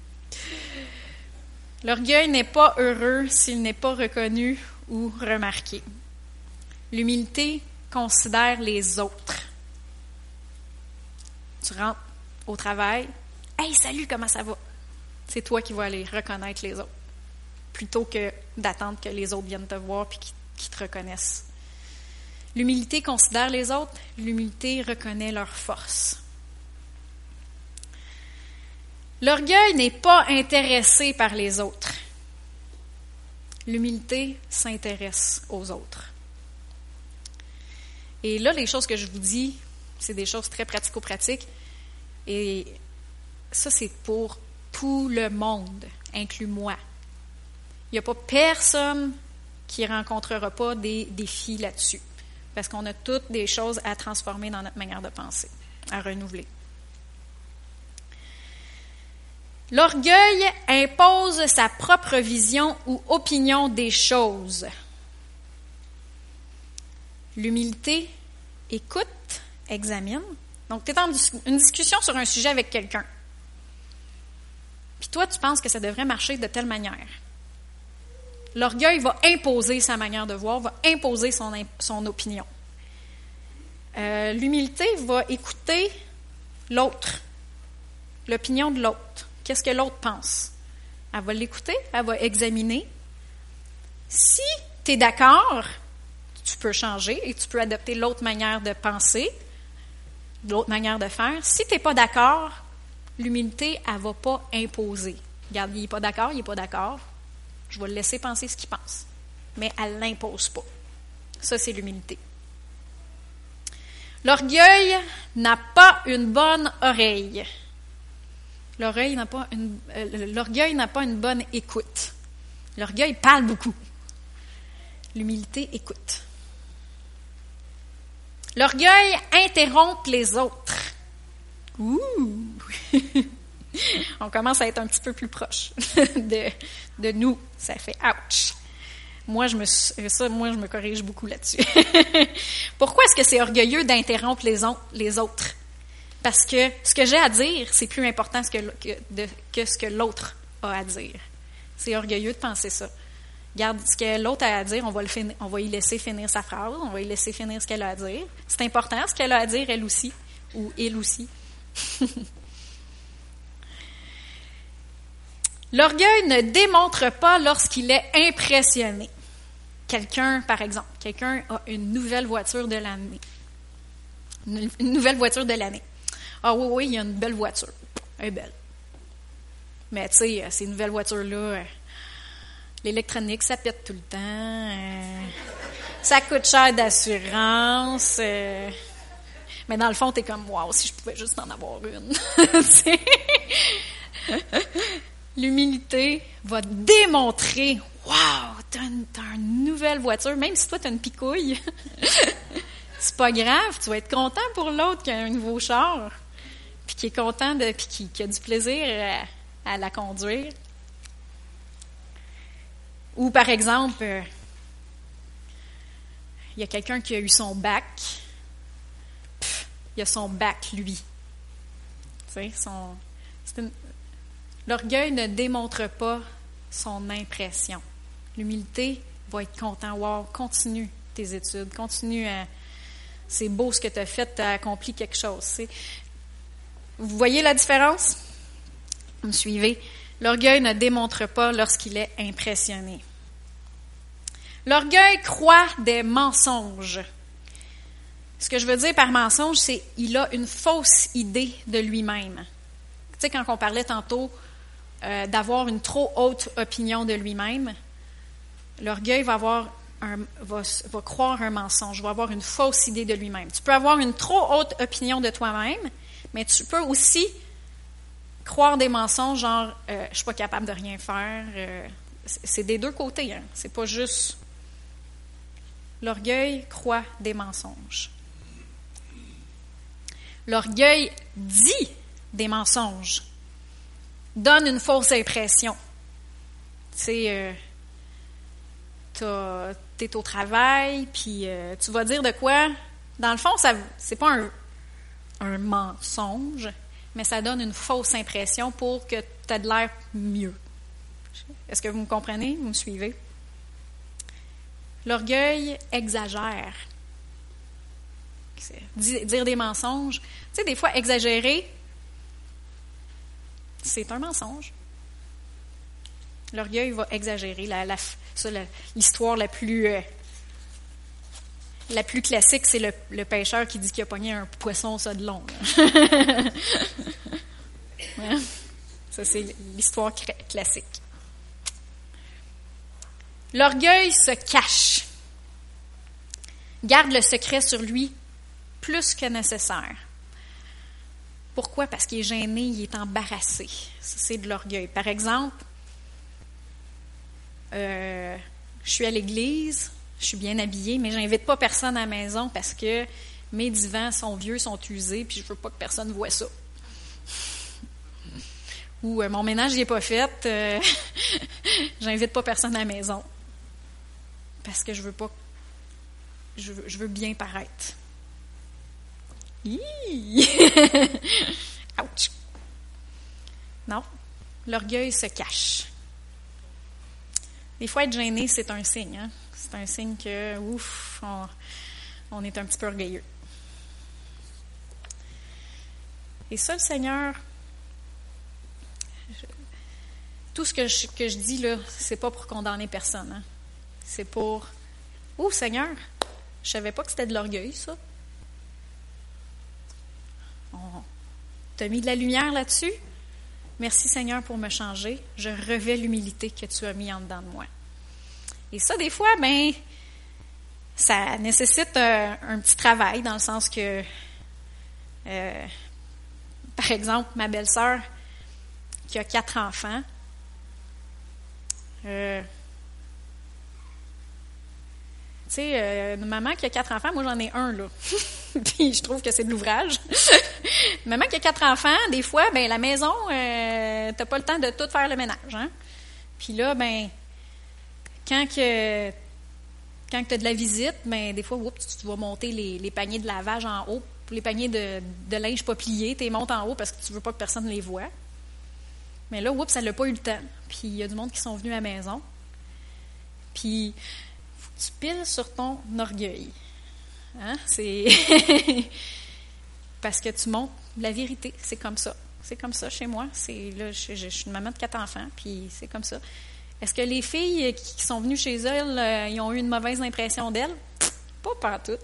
Speaker 1: L'orgueil n'est pas heureux s'il n'est pas reconnu ou remarqué. L'humilité considère les autres. Tu rentres au travail, Hey, salut, comment ça va? C'est toi qui vas aller reconnaître les autres, plutôt que d'attendre que les autres viennent te voir et qu'ils te reconnaissent. L'humilité considère les autres, l'humilité reconnaît leur force. L'orgueil n'est pas intéressé par les autres. L'humilité s'intéresse aux autres. Et là, les choses que je vous dis, c'est des choses très pratico-pratiques. Et ça, c'est pour tout le monde, inclus moi. Il n'y a pas personne qui rencontrera pas des défis là-dessus. Parce qu'on a toutes des choses à transformer dans notre manière de penser, à renouveler. L'orgueil impose sa propre vision ou opinion des choses. L'humilité écoute, examine. Donc, tu es en une discussion sur un sujet avec quelqu'un. Puis toi, tu penses que ça devrait marcher de telle manière. L'orgueil va imposer sa manière de voir, va imposer son, son opinion. Euh, l'humilité va écouter l'autre, l'opinion de l'autre. Qu'est-ce que l'autre pense? Elle va l'écouter, elle va examiner. Si tu es d'accord, tu peux changer et tu peux adopter l'autre manière de penser, l'autre manière de faire. Si tu n'es pas d'accord, l'humilité, elle ne va pas imposer. Regarde, il n'est pas d'accord, il n'est pas d'accord. Je vais le laisser penser ce qu'il pense. Mais elle ne l'impose pas. Ça, c'est l'humilité. L'orgueil n'a pas une bonne oreille. L'orgueil n'a pas une, euh, n'a pas une bonne écoute. L'orgueil parle beaucoup. L'humilité écoute. L'orgueil interrompt les autres. Ouh! on commence à être un petit peu plus proche de, nous. Ça fait ouch. Moi, je me ça, moi, je me corrige beaucoup là-dessus. Pourquoi est-ce que c'est orgueilleux d'interrompre les, les autres? Parce que ce que j'ai à dire, c'est plus important que, que ce que l'autre a à dire. C'est orgueilleux de penser ça. Garde ce que l'autre a à dire, on va, le on va y laisser finir sa phrase, on va y laisser finir ce qu'elle a à dire. C'est important ce qu'elle a à dire, elle aussi, ou il aussi. L'orgueil ne démontre pas lorsqu'il est impressionné. Quelqu'un, par exemple, quelqu'un a une nouvelle voiture de l'année. Une, nouvelle voiture de l'année. Ah oui, oui, il y a une belle voiture. Elle est belle. Mais tu sais, ces nouvelles voitures-là, euh, l'électronique, ça pète tout le temps. Euh, ça coûte cher d'assurance. Euh. mais dans le fond, tu es comme, waouh, si je pouvais juste en avoir une. L'humilité va démontrer Wow, t'as une, une, nouvelle voiture, même si toi, t'as une picouille. c'est pas grave, tu vas être content pour l'autre qui a un nouveau char, puis qui est content, de, puis qui, a du plaisir à, la conduire. Ou par exemple, euh, il y a quelqu'un qui a eu son bac, il a son bac, lui. Son, L'orgueil ne démontre pas son impression. L'humilité va être content. Wow, continue tes études, continue à. C'est beau ce que tu as fait, tu as accompli quelque chose. Vous voyez la différence? Vous me suivez? L'orgueil ne démontre pas lorsqu'il est impressionné. L'orgueil croit des mensonges. Ce que je veux dire par mensonge, c'est qu'il a une fausse idée de lui-même. Tu sais, quand on parlait tantôt euh, d'avoir une trop haute opinion de lui-même, L'orgueil va avoir un, va, croire un mensonge, va avoir une fausse idée de lui-même. Tu peux avoir une trop haute opinion de toi-même, mais tu peux aussi croire des mensonges, genre euh, je suis pas capable de rien faire. Euh, c'est des deux côtés, hein. C'est pas juste. L'orgueil croit des mensonges. L'orgueil dit des mensonges, donne une fausse impression. Tu sais, euh, tu es au travail, puis euh, tu vas dire de quoi? Dans le fond, ce n'est pas un, mensonge, mais ça donne une fausse impression pour que tu aies de l'air mieux. Est-ce que vous me comprenez? Vous me suivez? L'orgueil exagère. Dire des mensonges. Tu sais, des fois, exagérer, c'est un mensonge. L'orgueil va exagérer. La, l'histoire la, plus euh, la plus classique, c'est le, pêcheur qui dit qu'il a pogné un poisson ça de long. Ça, c'est l'histoire classique. L'orgueil se cache. Garde le secret sur lui plus que nécessaire. Pourquoi? Parce qu'il est gêné, il est embarrassé. C'est de l'orgueil. Par exemple, euh, je suis à l'église, je suis bien habillée, mais j'invite pas personne à la maison parce que mes divans sont vieux, sont usés, puis je veux pas que personne voit ça. Ou euh, mon ménage n'est pas fait, euh, j'invite pas personne à la maison parce que je veux pas, je veux, bien paraître. Ouch. Non, l'orgueil se cache. Des fois, être gêné, c'est un signe. Hein. C'est un signe que, ouf, on, est un petit peu orgueilleux. Et ça, le Seigneur, tout ce que je, que je dis là, c'est pas pour condamner personne. Hein. C'est pour, oh Seigneur, je savais pas que c'était de l'orgueil, ça. Tu as mis de la lumière là-dessus? Merci Seigneur pour me changer. Je revais l'humilité que tu as mis en dedans de moi. Et ça, des fois, ben, ça nécessite euh, un, petit travail dans le sens que, euh, par exemple, ma belle-sœur qui a quatre enfants, euh, tu sais, une maman qui a quatre enfants, moi j'en ai un là. puis je trouve que c'est de l'ouvrage. Maman qui a quatre enfants, des fois, ben la maison, euh, t'as pas le temps de tout faire le ménage. Hein? Puis là, ben, quand que tu as de la visite, ben, des fois, tu vas monter les, paniers de lavage en haut, les paniers de, linge pas pliés, tu les montes en haut parce que tu veux pas que personne les voit. Mais là, oups, ça n'a pas eu le temps. Puis il y a du monde qui sont venus à la maison. Puis, tu piles sur ton orgueil. Hein? C'est. Parce que tu montres la vérité. C'est comme ça. C'est comme ça chez moi. C'est là, je, suis une maman de quatre enfants, puis c'est comme ça. Est-ce que les filles qui sont venues chez elles, euh, ils ont eu une mauvaise impression d'elle? Pas pantoute.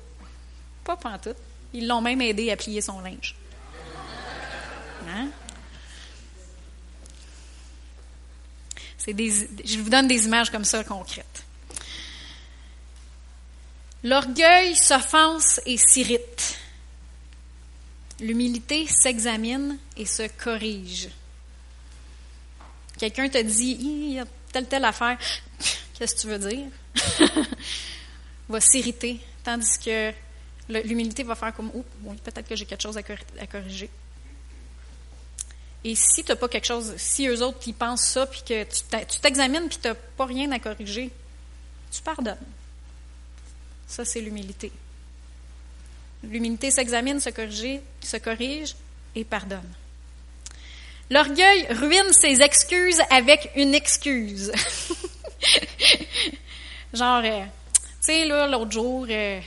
Speaker 1: Pas pantoute. Ils l'ont même aidé à plier son linge. Hein? Des, je vous donne des images comme ça concrètes. L'orgueil s'offense et s'irrite. L'humilité s'examine et se corrige. Quelqu'un te dit, il y a telle, telle affaire. Qu'est-ce que tu veux dire? va s'irriter. Tandis que l'humilité va faire comme, oh, peut-être que j'ai quelque chose à corriger. Et si tu n'as pas quelque chose, si eux autres, ils pensent ça, puis que tu t'examines, puis tu n'as pas rien à corriger, tu pardonnes. Ça, c'est l'humilité. L'humilité s'examine, se, se corrige et pardonne. L'orgueil ruine ses excuses avec une excuse. Genre, euh, tu sais, là, l'autre jour, euh,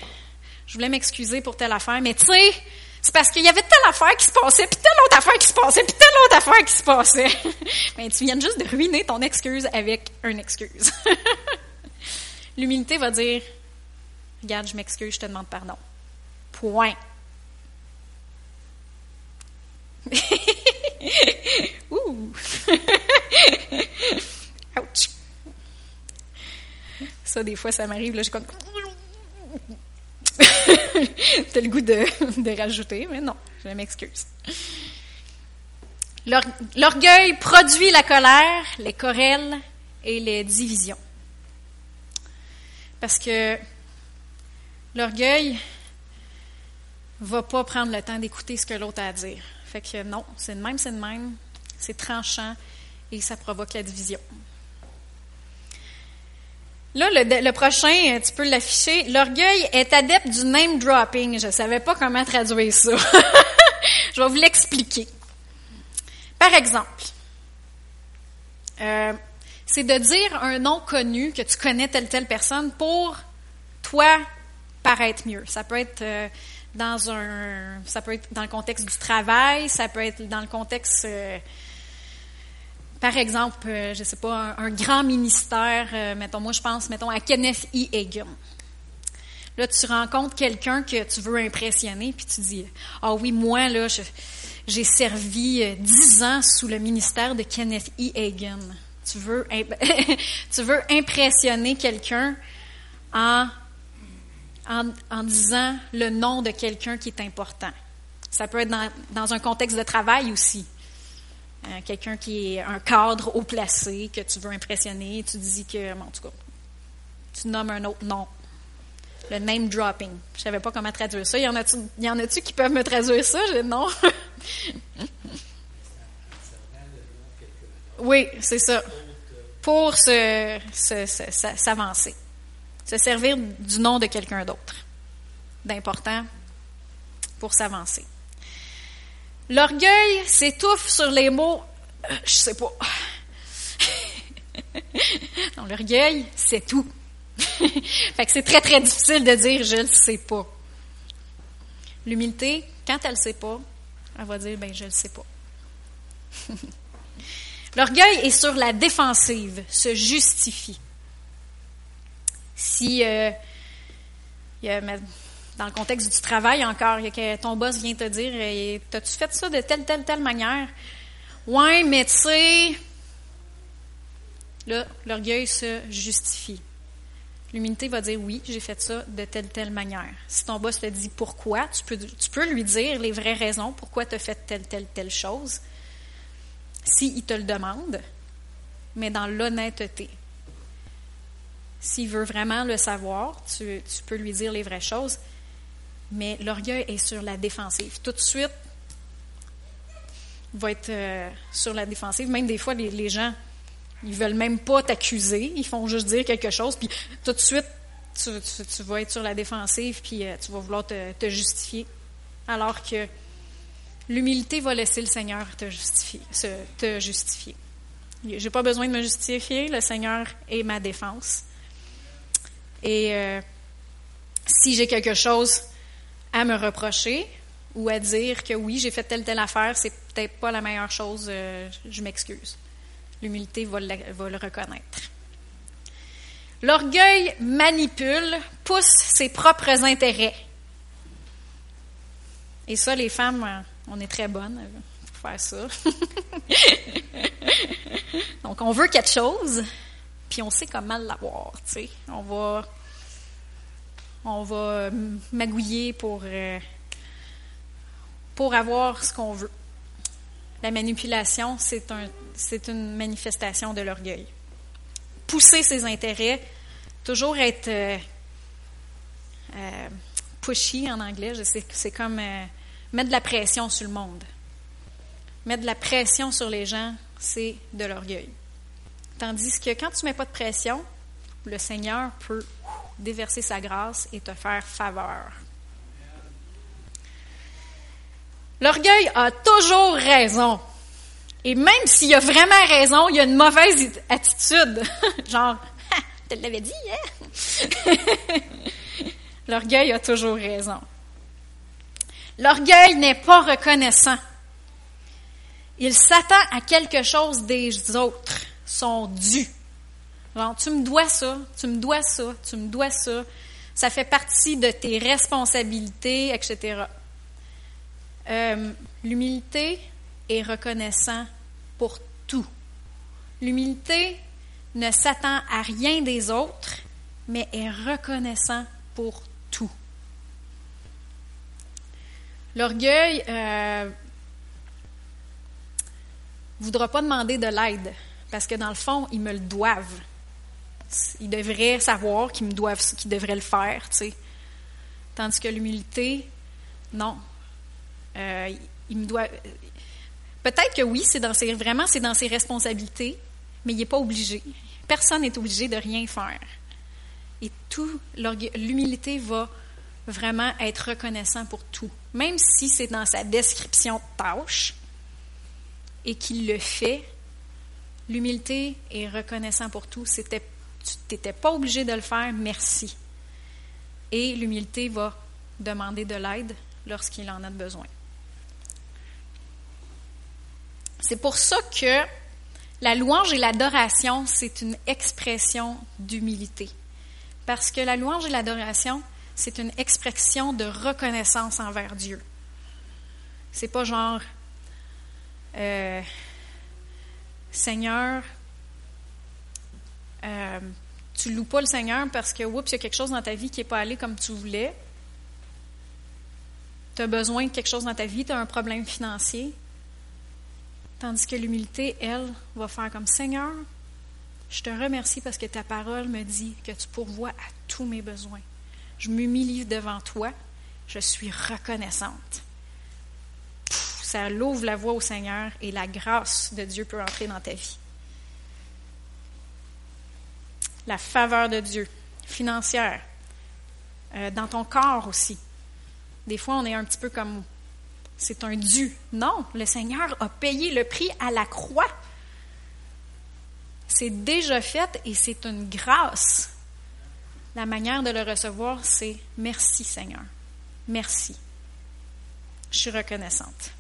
Speaker 1: je voulais m'excuser pour telle affaire, mais tu sais, c'est parce qu'il y avait telle affaire qui se passait, puis telle autre affaire qui se passait, puis telle autre affaire qui se passait. mais tu viens juste de ruiner ton excuse avec une excuse. L'humilité va dire, Regarde, je m'excuse, je te demande pardon. Point. Ouh! Ouch! Ça, des fois, ça m'arrive, là, je comme. T'as le goût de, de rajouter, mais non, je m'excuse. L'orgueil produit la colère, les querelles et les divisions. Parce que L'orgueil va pas prendre le temps d'écouter ce que l'autre a à dire. Fait que non, c'est de même, c'est de même, c'est tranchant et ça provoque la division. Là, le, prochain, tu peux l'afficher. L'orgueil est adepte du name dropping. Je ne savais pas comment traduire ça. Je vais vous l'expliquer. Par exemple, euh, c'est de dire un nom connu que tu connais telle telle personne pour toi paraître mieux. Ça peut être euh, dans un, ça peut être dans le contexte du travail, ça peut être dans le contexte, euh, par exemple, euh, je sais pas, un, grand ministère. mettons, moi je pense, mettons à Kenneth E. Hagan. Là, tu rencontres quelqu'un que tu veux impressionner, puis tu dis, ah oui, moi là, j'ai servi dix ans sous le ministère de Kenneth E. Hagan. Tu veux, tu veux impressionner quelqu'un en en, disant le nom de quelqu'un qui est important. Ça peut être dans, un contexte de travail aussi. Euh, quelqu'un qui est un cadre haut placé, que tu veux impressionner, tu dis que, en tout cas, tu nommes un autre nom. Le name dropping. Je ne savais pas comment traduire ça. Il y en a-tu, y qui peuvent me traduire ça? non. oui, c'est ça. Pour s'avancer se servir du nom de quelqu'un d'autre, d'important pour s'avancer. L'orgueil s'étouffe sur les mots euh, je sais pas. non, l'orgueil, c'est tout. fait que c'est très très difficile de dire je ne sais pas. L'humilité, quand elle ne sait pas, elle va dire ben je ne sais pas. L'orgueil est sur la défensive, se justifie. Si, euh, dans le contexte du travail encore, que ton boss vient te dire euh, T'as-tu fait ça de telle, telle, telle manière? Ouais, mais tu sais. Là, l'orgueil se justifie. L'humilité va dire oui, j'ai fait ça de telle, telle manière. Si ton boss te dit pourquoi, tu peux, tu peux lui dire les vraies raisons pourquoi tu as fait telle, telle, telle chose, s'il te le demande, mais dans l'honnêteté. S'il veut vraiment le savoir, tu, peux lui dire les vraies choses. Mais l'orgueil est sur la défensive. Tout de suite, va être euh, sur la défensive. Même des fois, les, gens, ils veulent même pas t'accuser, ils font juste dire quelque chose, puis tout de suite, tu, vas être sur la défensive, puis euh, tu vas vouloir te, justifier. Alors que l'humilité va laisser le Seigneur te justifier. Te justifier. J'ai pas besoin de me justifier, le Seigneur est ma défense. Et euh, si j'ai quelque chose à me reprocher, ou à dire que oui, j'ai fait telle telle affaire, c'est peut-être pas la meilleure chose, euh, je m'excuse. L'humilité va, le reconnaître. L'orgueil manipule, pousse ses propres intérêts. Et ça, les femmes, euh, on est très bonnes pour faire ça. Donc, on veut quelque chose, puis on sait comment l'avoir, tu sais. On va, va magouiller pour euh, pour avoir ce qu'on veut. La manipulation, c'est un, une manifestation de l'orgueil. Pousser ses intérêts, toujours être euh, euh, pushy en anglais, c'est comme euh, mettre de la pression sur le monde. Mettre de la pression sur les gens, c'est de l'orgueil. Tandis que quand tu ne mets pas de pression, le Seigneur peut déverser sa grâce et te faire faveur. L'orgueil a toujours raison. Et même s'il a vraiment raison, il a une mauvaise attitude. Genre, je te l'avais dit, hein? L'orgueil a toujours raison. L'orgueil n'est pas reconnaissant. Il s'attend à quelque chose des autres, son dû. Genre, tu me dois ça, tu me dois ça, tu me dois ça. Ça fait partie de tes responsabilités, etc. Euh, l'humilité est reconnaissant pour tout. L'humilité ne s'attend à rien des autres, mais est reconnaissant pour tout. L'orgueil ne euh, voudra pas demander de l'aide, parce que dans le fond, ils me le doivent. Ils devraient savoir qu'ils me doivent, qu'ils devraient le faire, tu. Tandis que l'humilité, non, euh, il me doit. Peut-être que oui, c'est vraiment c'est dans ses responsabilités, mais il n'est pas obligé. Personne n'est obligé de rien faire. Et tout, l'humilité va vraiment être reconnaissant pour tout, même si c'est dans sa description de tâche et qu'il le fait. L'humilité est reconnaissant pour tout. C'était, tu n'étais pas obligé de le faire, merci. Et l'humilité va demander de l'aide lorsqu'il en a besoin. C'est pour ça que la louange et l'adoration, c'est une expression d'humilité. Parce que la louange et l'adoration, c'est une expression de reconnaissance envers Dieu. C'est pas genre euh, Seigneur, euh, tu loues pas le Seigneur parce que oups, il y a quelque chose dans ta vie qui n'est pas allé comme tu voulais. Tu as besoin de quelque chose dans ta vie, tu as un problème financier. Tandis que l'humilité, elle, va faire comme Seigneur, je te remercie parce que ta parole me dit que tu pourvois à tous mes besoins. Je m'humilie devant toi. Je suis reconnaissante. Ça l'ouvre la voie au Seigneur et la grâce de Dieu peut entrer dans ta vie. La faveur de Dieu, financière, euh, dans ton corps aussi. Des fois, on est un petit peu comme c'est un dû. Non, le Seigneur a payé le prix à la croix. C'est déjà fait et c'est une grâce. La manière de le recevoir, c'est merci Seigneur. Merci. Je suis reconnaissante.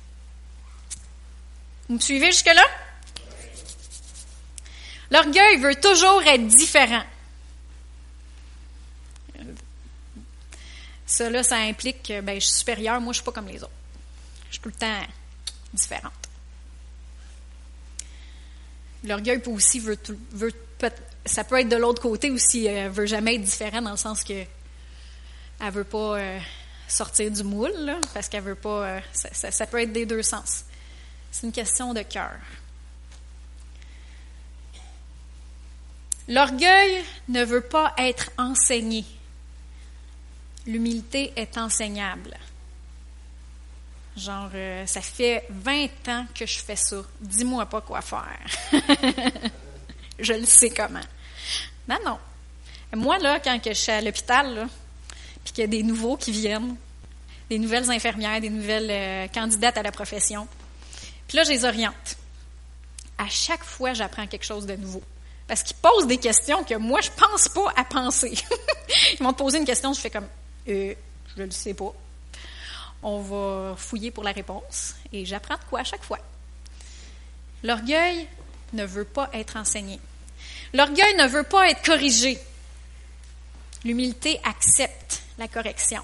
Speaker 1: Vous me suivez jusque-là? L'orgueil veut toujours être différent. Cela, ça implique que ben, je suis supérieur, moi je ne suis pas comme les autres. Je suis tout le temps différente. L'orgueil peut aussi veut, ça peut être de l'autre côté aussi, elle veut jamais être différente dans le sens que elle veut pas euh, sortir du moule, parce qu'elle veut pas. Euh, ça, peut être des deux sens. C'est une question de cœur. L'orgueil ne veut pas être enseigné. l'humilité est enseignable. Genre, euh, ça fait 20 ans que je fais ça. Dis-moi pas quoi faire. je le sais comment. Non, non. Moi, là, quand je suis à l'hôpital, puis qu'il y a des nouveaux qui viennent, des nouvelles infirmières, des nouvelles euh, candidates à la profession, puis là, je les oriente. À chaque fois, j'apprends quelque chose de nouveau. Parce qu'ils posent des questions que moi, je pense pas à penser. Ils vont te poser une question, je fais comme, euh, je ne le sais pas. On va fouiller pour la réponse et j'apprends de quoi à chaque fois. L'orgueil ne veut pas être enseigné. L'orgueil ne veut pas être corrigé. L'humilité accepte la correction.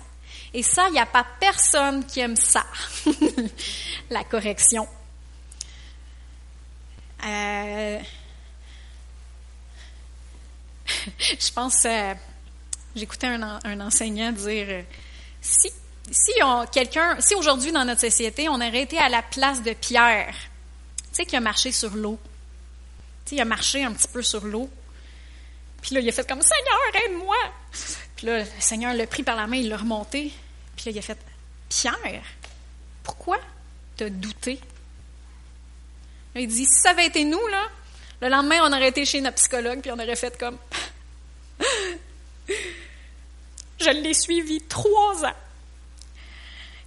Speaker 1: Et ça, il n'y a pas personne qui aime ça, la correction. Euh, je pense, euh, j'écoutais un, enseignant dire, euh, si, si aujourd'hui dans notre société, on aurait été à la place de Pierre, tu sais, qui a marché sur l'eau, tu sais, il a marché un petit peu sur l'eau, puis là, il a fait comme Seigneur, aide-moi. Puis là, le Seigneur l'a pris par la main, il l'a remonté, puis là, il a fait Pierre, pourquoi t'as douté? Il dit, si ça avait été nous, là, le lendemain, on aurait été chez notre psychologue, puis on aurait fait comme Je l'ai suivi trois ans.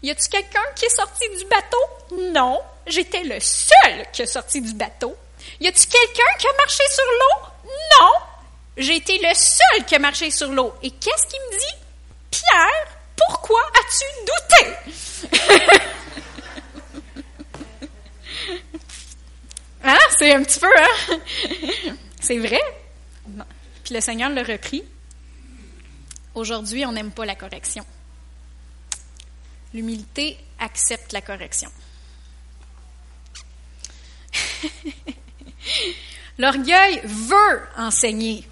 Speaker 1: Y a-tu quelqu'un qui est sorti du bateau? Non, j'étais le seul qui est sorti du bateau. Y a-tu quelqu'un qui a marché sur l'eau? Non, j'ai été le seul qui a marché sur l'eau. Et qu'est-ce qu'il me dit? Pierre, pourquoi as-tu douté? hein? C'est un petit peu, hein? C'est vrai? Puis le Seigneur l'a repris. Aujourd'hui, on n'aime pas la correction. L'humilité accepte la correction. L'orgueil veut enseigner.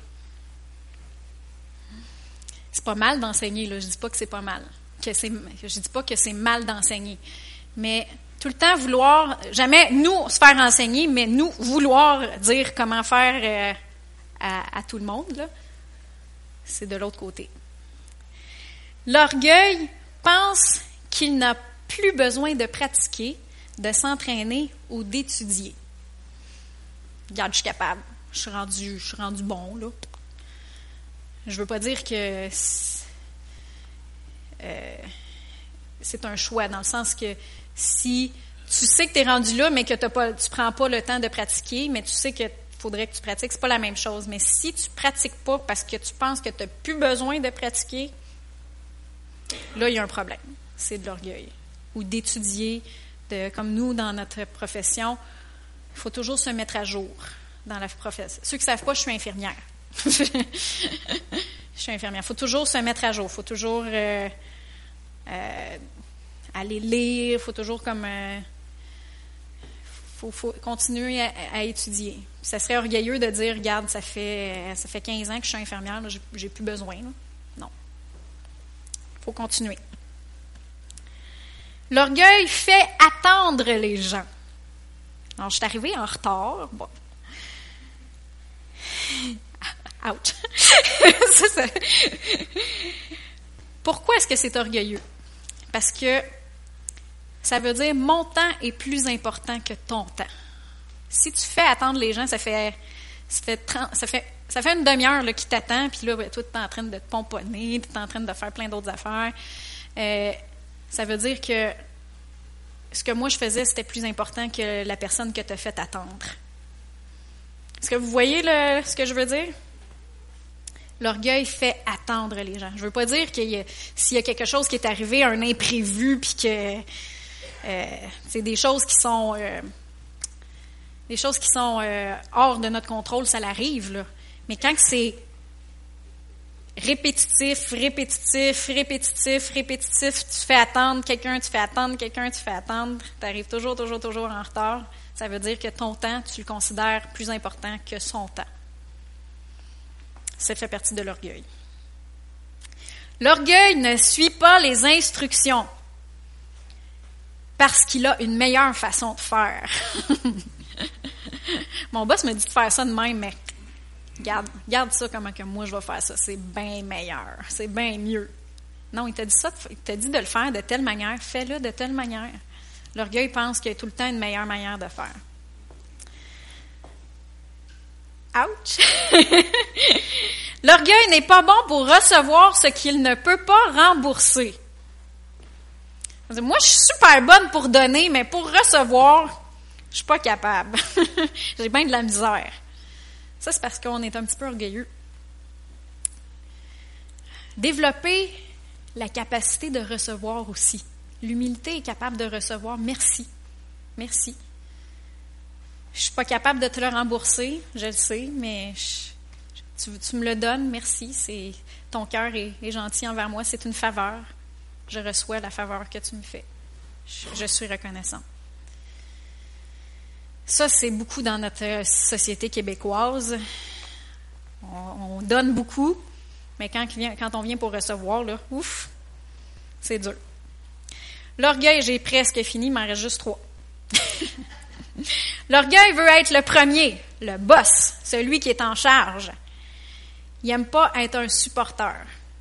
Speaker 1: C'est pas mal d'enseigner. Je dis pas que c'est pas mal. Que je dis pas que c'est mal d'enseigner. Mais tout le temps vouloir, jamais nous se faire enseigner, mais nous vouloir dire comment faire euh, à, tout le monde, c'est de l'autre côté. L'orgueil pense qu'il n'a plus besoin de pratiquer, de s'entraîner ou d'étudier. Regarde, je suis capable. Je suis rendu, je suis rendu bon, là. Je veux pas dire que euh, c'est un choix, dans le sens que si tu sais que tu es rendu là, mais que tu ne prends pas le temps de pratiquer, mais tu sais que faudrait que tu pratiques, c'est pas la même chose. Mais si tu pratiques pas parce que tu penses que tu n'as plus besoin de pratiquer, là, il y a un problème. C'est de l'orgueil. Ou d'étudier, de, comme nous, dans notre profession, il faut toujours se mettre à jour dans la profession. Ceux qui ne savent pas, je suis infirmière. je suis infirmière. Il faut toujours se mettre à jour. Il faut toujours euh, euh, aller lire. Il faut toujours comme... Euh, faut, continuer à, étudier. Ça serait orgueilleux de dire, regarde, ça fait, ça fait 15 ans que je suis infirmière, j'ai plus besoin. Non. Il faut continuer. L'orgueil fait attendre les gens. Alors, je suis arrivée en retard. Bon. Ouch. Pourquoi est-ce que c'est orgueilleux? Parce que ça veut dire mon temps est plus important que ton temps. Si tu fais attendre les gens, ça fait ça fait, ça fait, ça fait une demi-heure qui t'attend, puis là, ben, toi, tu es en train de te pomponner, tu es en train de faire plein d'autres affaires. Euh, ça veut dire que ce que moi je faisais, c'était plus important que la personne que tu as fait attendre. Est-ce que vous voyez ce que je veux dire? L'orgueil fait attendre les gens. Je veux pas dire qu'il s'il y a quelque chose qui est arrivé, un imprévu, puis que c'est des choses qui sont euh, des choses qui sont euh, hors de notre contrôle, ça l'arrive. Mais quand c'est répétitif, répétitif, répétitif, répétitif, tu fais attendre quelqu'un, tu fais attendre quelqu'un, tu fais attendre, tu arrives toujours, toujours, toujours en retard, ça veut dire que ton temps, tu le considères plus important que son temps. Ça fait partie de l'orgueil. L'orgueil ne suit pas les instructions parce qu'il a une meilleure façon de faire. Mon boss me dit de faire ça de même, mais garde, garde ça comment que moi je vais faire ça. C'est bien meilleur, c'est bien mieux. Non, il t'a dit ça, il t'a dit de le faire de telle manière. Fais-le de telle manière. L'orgueil pense qu'il y a tout le temps une meilleure manière de faire. Ouch! L'orgueil n'est pas bon pour recevoir ce qu'il ne peut pas rembourser. Moi, je suis super bonne pour donner, mais pour recevoir, je suis pas capable. J'ai bien de la misère. Ça, c'est parce qu'on est un petit peu orgueilleux. Développer la capacité de recevoir aussi. L'humilité est capable de recevoir. Merci. Merci. Je suis pas capable de te le rembourser, je le sais, mais tu, me le donnes, merci. C'est ton cœur est, gentil envers moi, c'est une faveur. Je reçois la faveur que tu me fais. Je, suis reconnaissant. Ça, c'est beaucoup dans notre société québécoise. On, donne beaucoup, mais quand, on vient pour recevoir, là, ouf, c'est dur. L'orgueil, j'ai presque fini, il m'en reste juste trois. L'orgueil veut être le premier, le boss, celui qui est en charge. Il n'aime pas être un supporteur.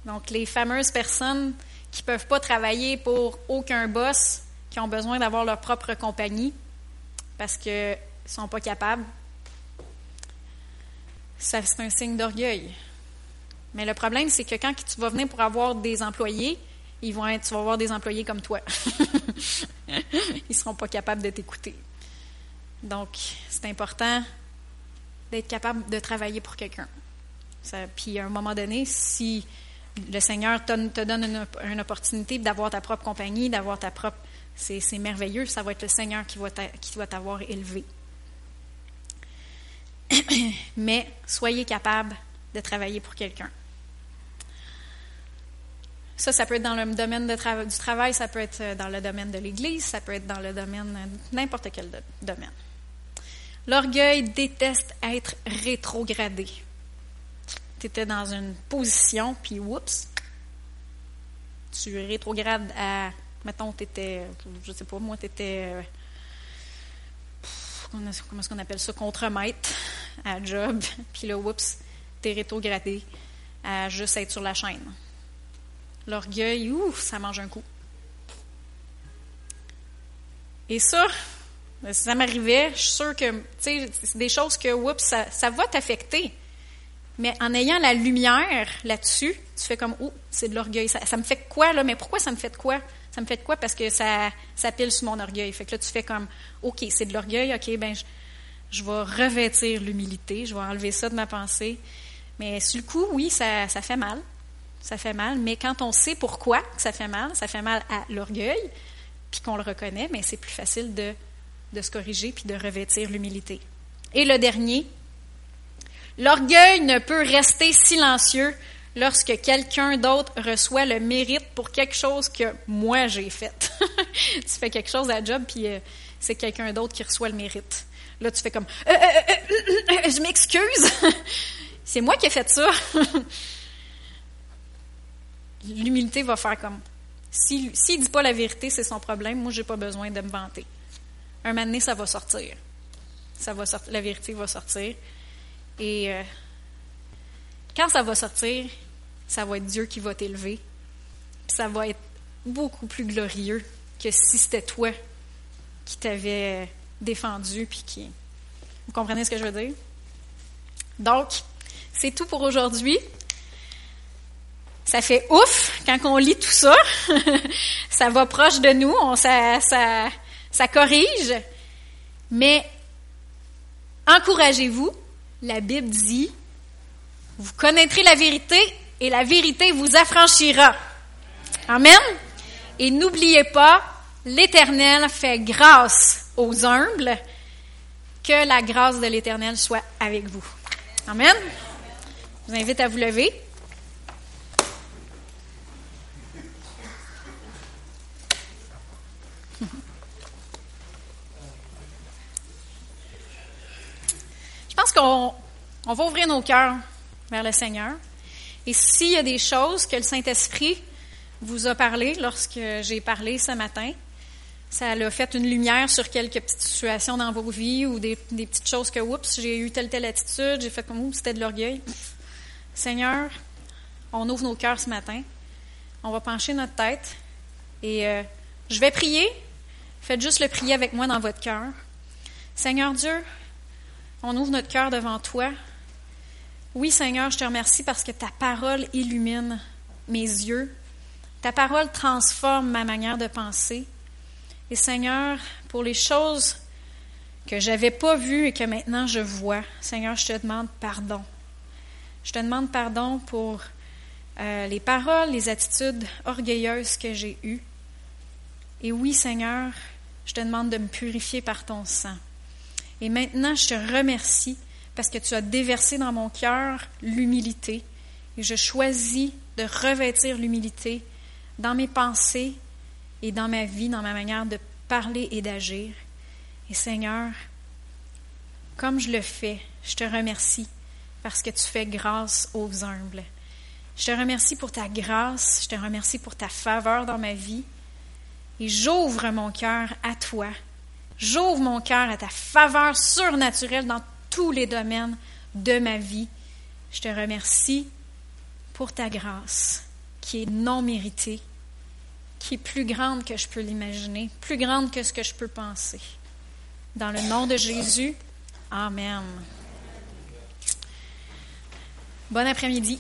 Speaker 1: Donc, les fameuses personnes qui ne peuvent pas travailler pour aucun boss, qui ont besoin d'avoir leur propre compagnie parce qu'ils ne sont pas capables, ça, c'est un signe d'orgueil. Mais le problème, c'est que quand tu vas venir pour avoir des employés, ils vont être, tu vas avoir des employés comme toi. ils ne seront pas capables de t'écouter. Donc, c'est important d'être capable de travailler pour quelqu'un. Puis, à un moment donné, si le Seigneur te, donne une, opportunité d'avoir ta propre compagnie, d'avoir ta propre... C'est merveilleux, ça va être le Seigneur qui va t'avoir élevé. Mais soyez capable de travailler pour quelqu'un. Ça, ça peut être dans le domaine du travail, ça peut être dans le domaine de l'Église, ça peut être dans le domaine, n'importe quel domaine. L'orgueil déteste être rétrogradé. Tu étais dans une position, puis oups, tu rétrogrades à, mettons, tu étais, je sais pas, moi, tu étais, euh, comment est-ce qu'on appelle ça, contre-maître à job, puis là, oups, tu es rétrogradé à juste être sur la chaîne. L'orgueil, ouf, ça mange un coup. Et ça, si ça m'arrivait, je suis sûre que, tu sais, c'est des choses que, oups, ça, ça va t'affecter. Mais en ayant la lumière là-dessus, tu fais comme, oh, c'est de l'orgueil. Ça, me fait quoi, là? Mais pourquoi ça me fait de quoi? Ça me fait de quoi? Parce que ça, ça pile sur mon orgueil. Fait que là, tu fais comme, OK, c'est de l'orgueil, OK, ben, je, je vais revêtir l'humilité, je vais enlever ça de ma pensée. Mais sur le coup, oui, ça, ça fait mal. Ça fait mal. Mais quand on sait pourquoi ça fait mal, ça fait mal à l'orgueil, puis qu'on le reconnaît, mais c'est plus facile de de se corriger puis de revêtir l'humilité. Et le dernier, l'orgueil ne peut rester silencieux lorsque quelqu'un d'autre reçoit le mérite pour quelque chose que moi j'ai fait. tu fais quelque chose à job puis euh, c'est quelqu'un d'autre qui reçoit le mérite. Là, tu fais comme euh, euh, je m'excuse, c'est moi qui ai fait ça. L'humilité va faire comme s'il ne dit pas la vérité, c'est son problème. Moi, j'ai pas besoin de me vanter un moment donné, ça va sortir. Ça va sortir, la vérité va sortir. Et euh, quand ça va sortir, ça va être Dieu qui va t'élever. Ça va être beaucoup plus glorieux que si c'était toi qui t'avais défendu puis qui. Vous comprenez ce que je veux dire? Donc, c'est tout pour aujourd'hui. Ça fait ouf quand on lit tout ça. ça va proche de nous. On, ça, ça, ça corrige, mais encouragez-vous. La Bible dit, vous connaîtrez la vérité et la vérité vous affranchira. Amen. Et n'oubliez pas, l'Éternel fait grâce aux humbles. Que la grâce de l'Éternel soit avec vous. Amen. Je vous invite à vous lever. On va ouvrir nos cœurs vers le Seigneur. Et s'il y a des choses que le Saint-Esprit vous a parlé lorsque j'ai parlé ce matin, ça a fait une lumière sur quelques petites situations dans vos vies ou des, petites choses que, oups, j'ai eu telle, telle attitude, j'ai fait comme, oups, c'était de l'orgueil. Seigneur, on ouvre nos cœurs ce matin. on va pencher notre tête et euh, je vais prier. Faites juste le prier avec moi dans votre cœur. Seigneur Dieu, on ouvre notre cœur devant toi. Oui, Seigneur, je te remercie parce que ta parole illumine mes yeux. Ta parole transforme ma manière de penser. Et Seigneur, pour les choses que je n'avais pas vues et que maintenant je vois, Seigneur, je te demande pardon. Je te demande pardon pour euh, les paroles, les attitudes orgueilleuses que j'ai eues. Et oui, Seigneur, je te demande de me purifier par ton sang. Et maintenant, je te remercie parce que tu as déversé dans mon cœur l'humilité. Et je choisis de revêtir l'humilité dans mes pensées et dans ma vie, dans ma manière de parler et d'agir. Et Seigneur, comme je le fais, je te remercie parce que tu fais grâce aux humbles. Je te remercie pour ta grâce, je te remercie pour ta faveur dans ma vie. Et j'ouvre mon cœur à toi. J'ouvre mon cœur à ta faveur surnaturelle dans tous les domaines de ma vie. Je te remercie pour ta grâce qui est non méritée, qui est plus grande que je peux l'imaginer, plus grande que ce que je peux penser. Dans le nom de Jésus, Amen. Bon après-midi.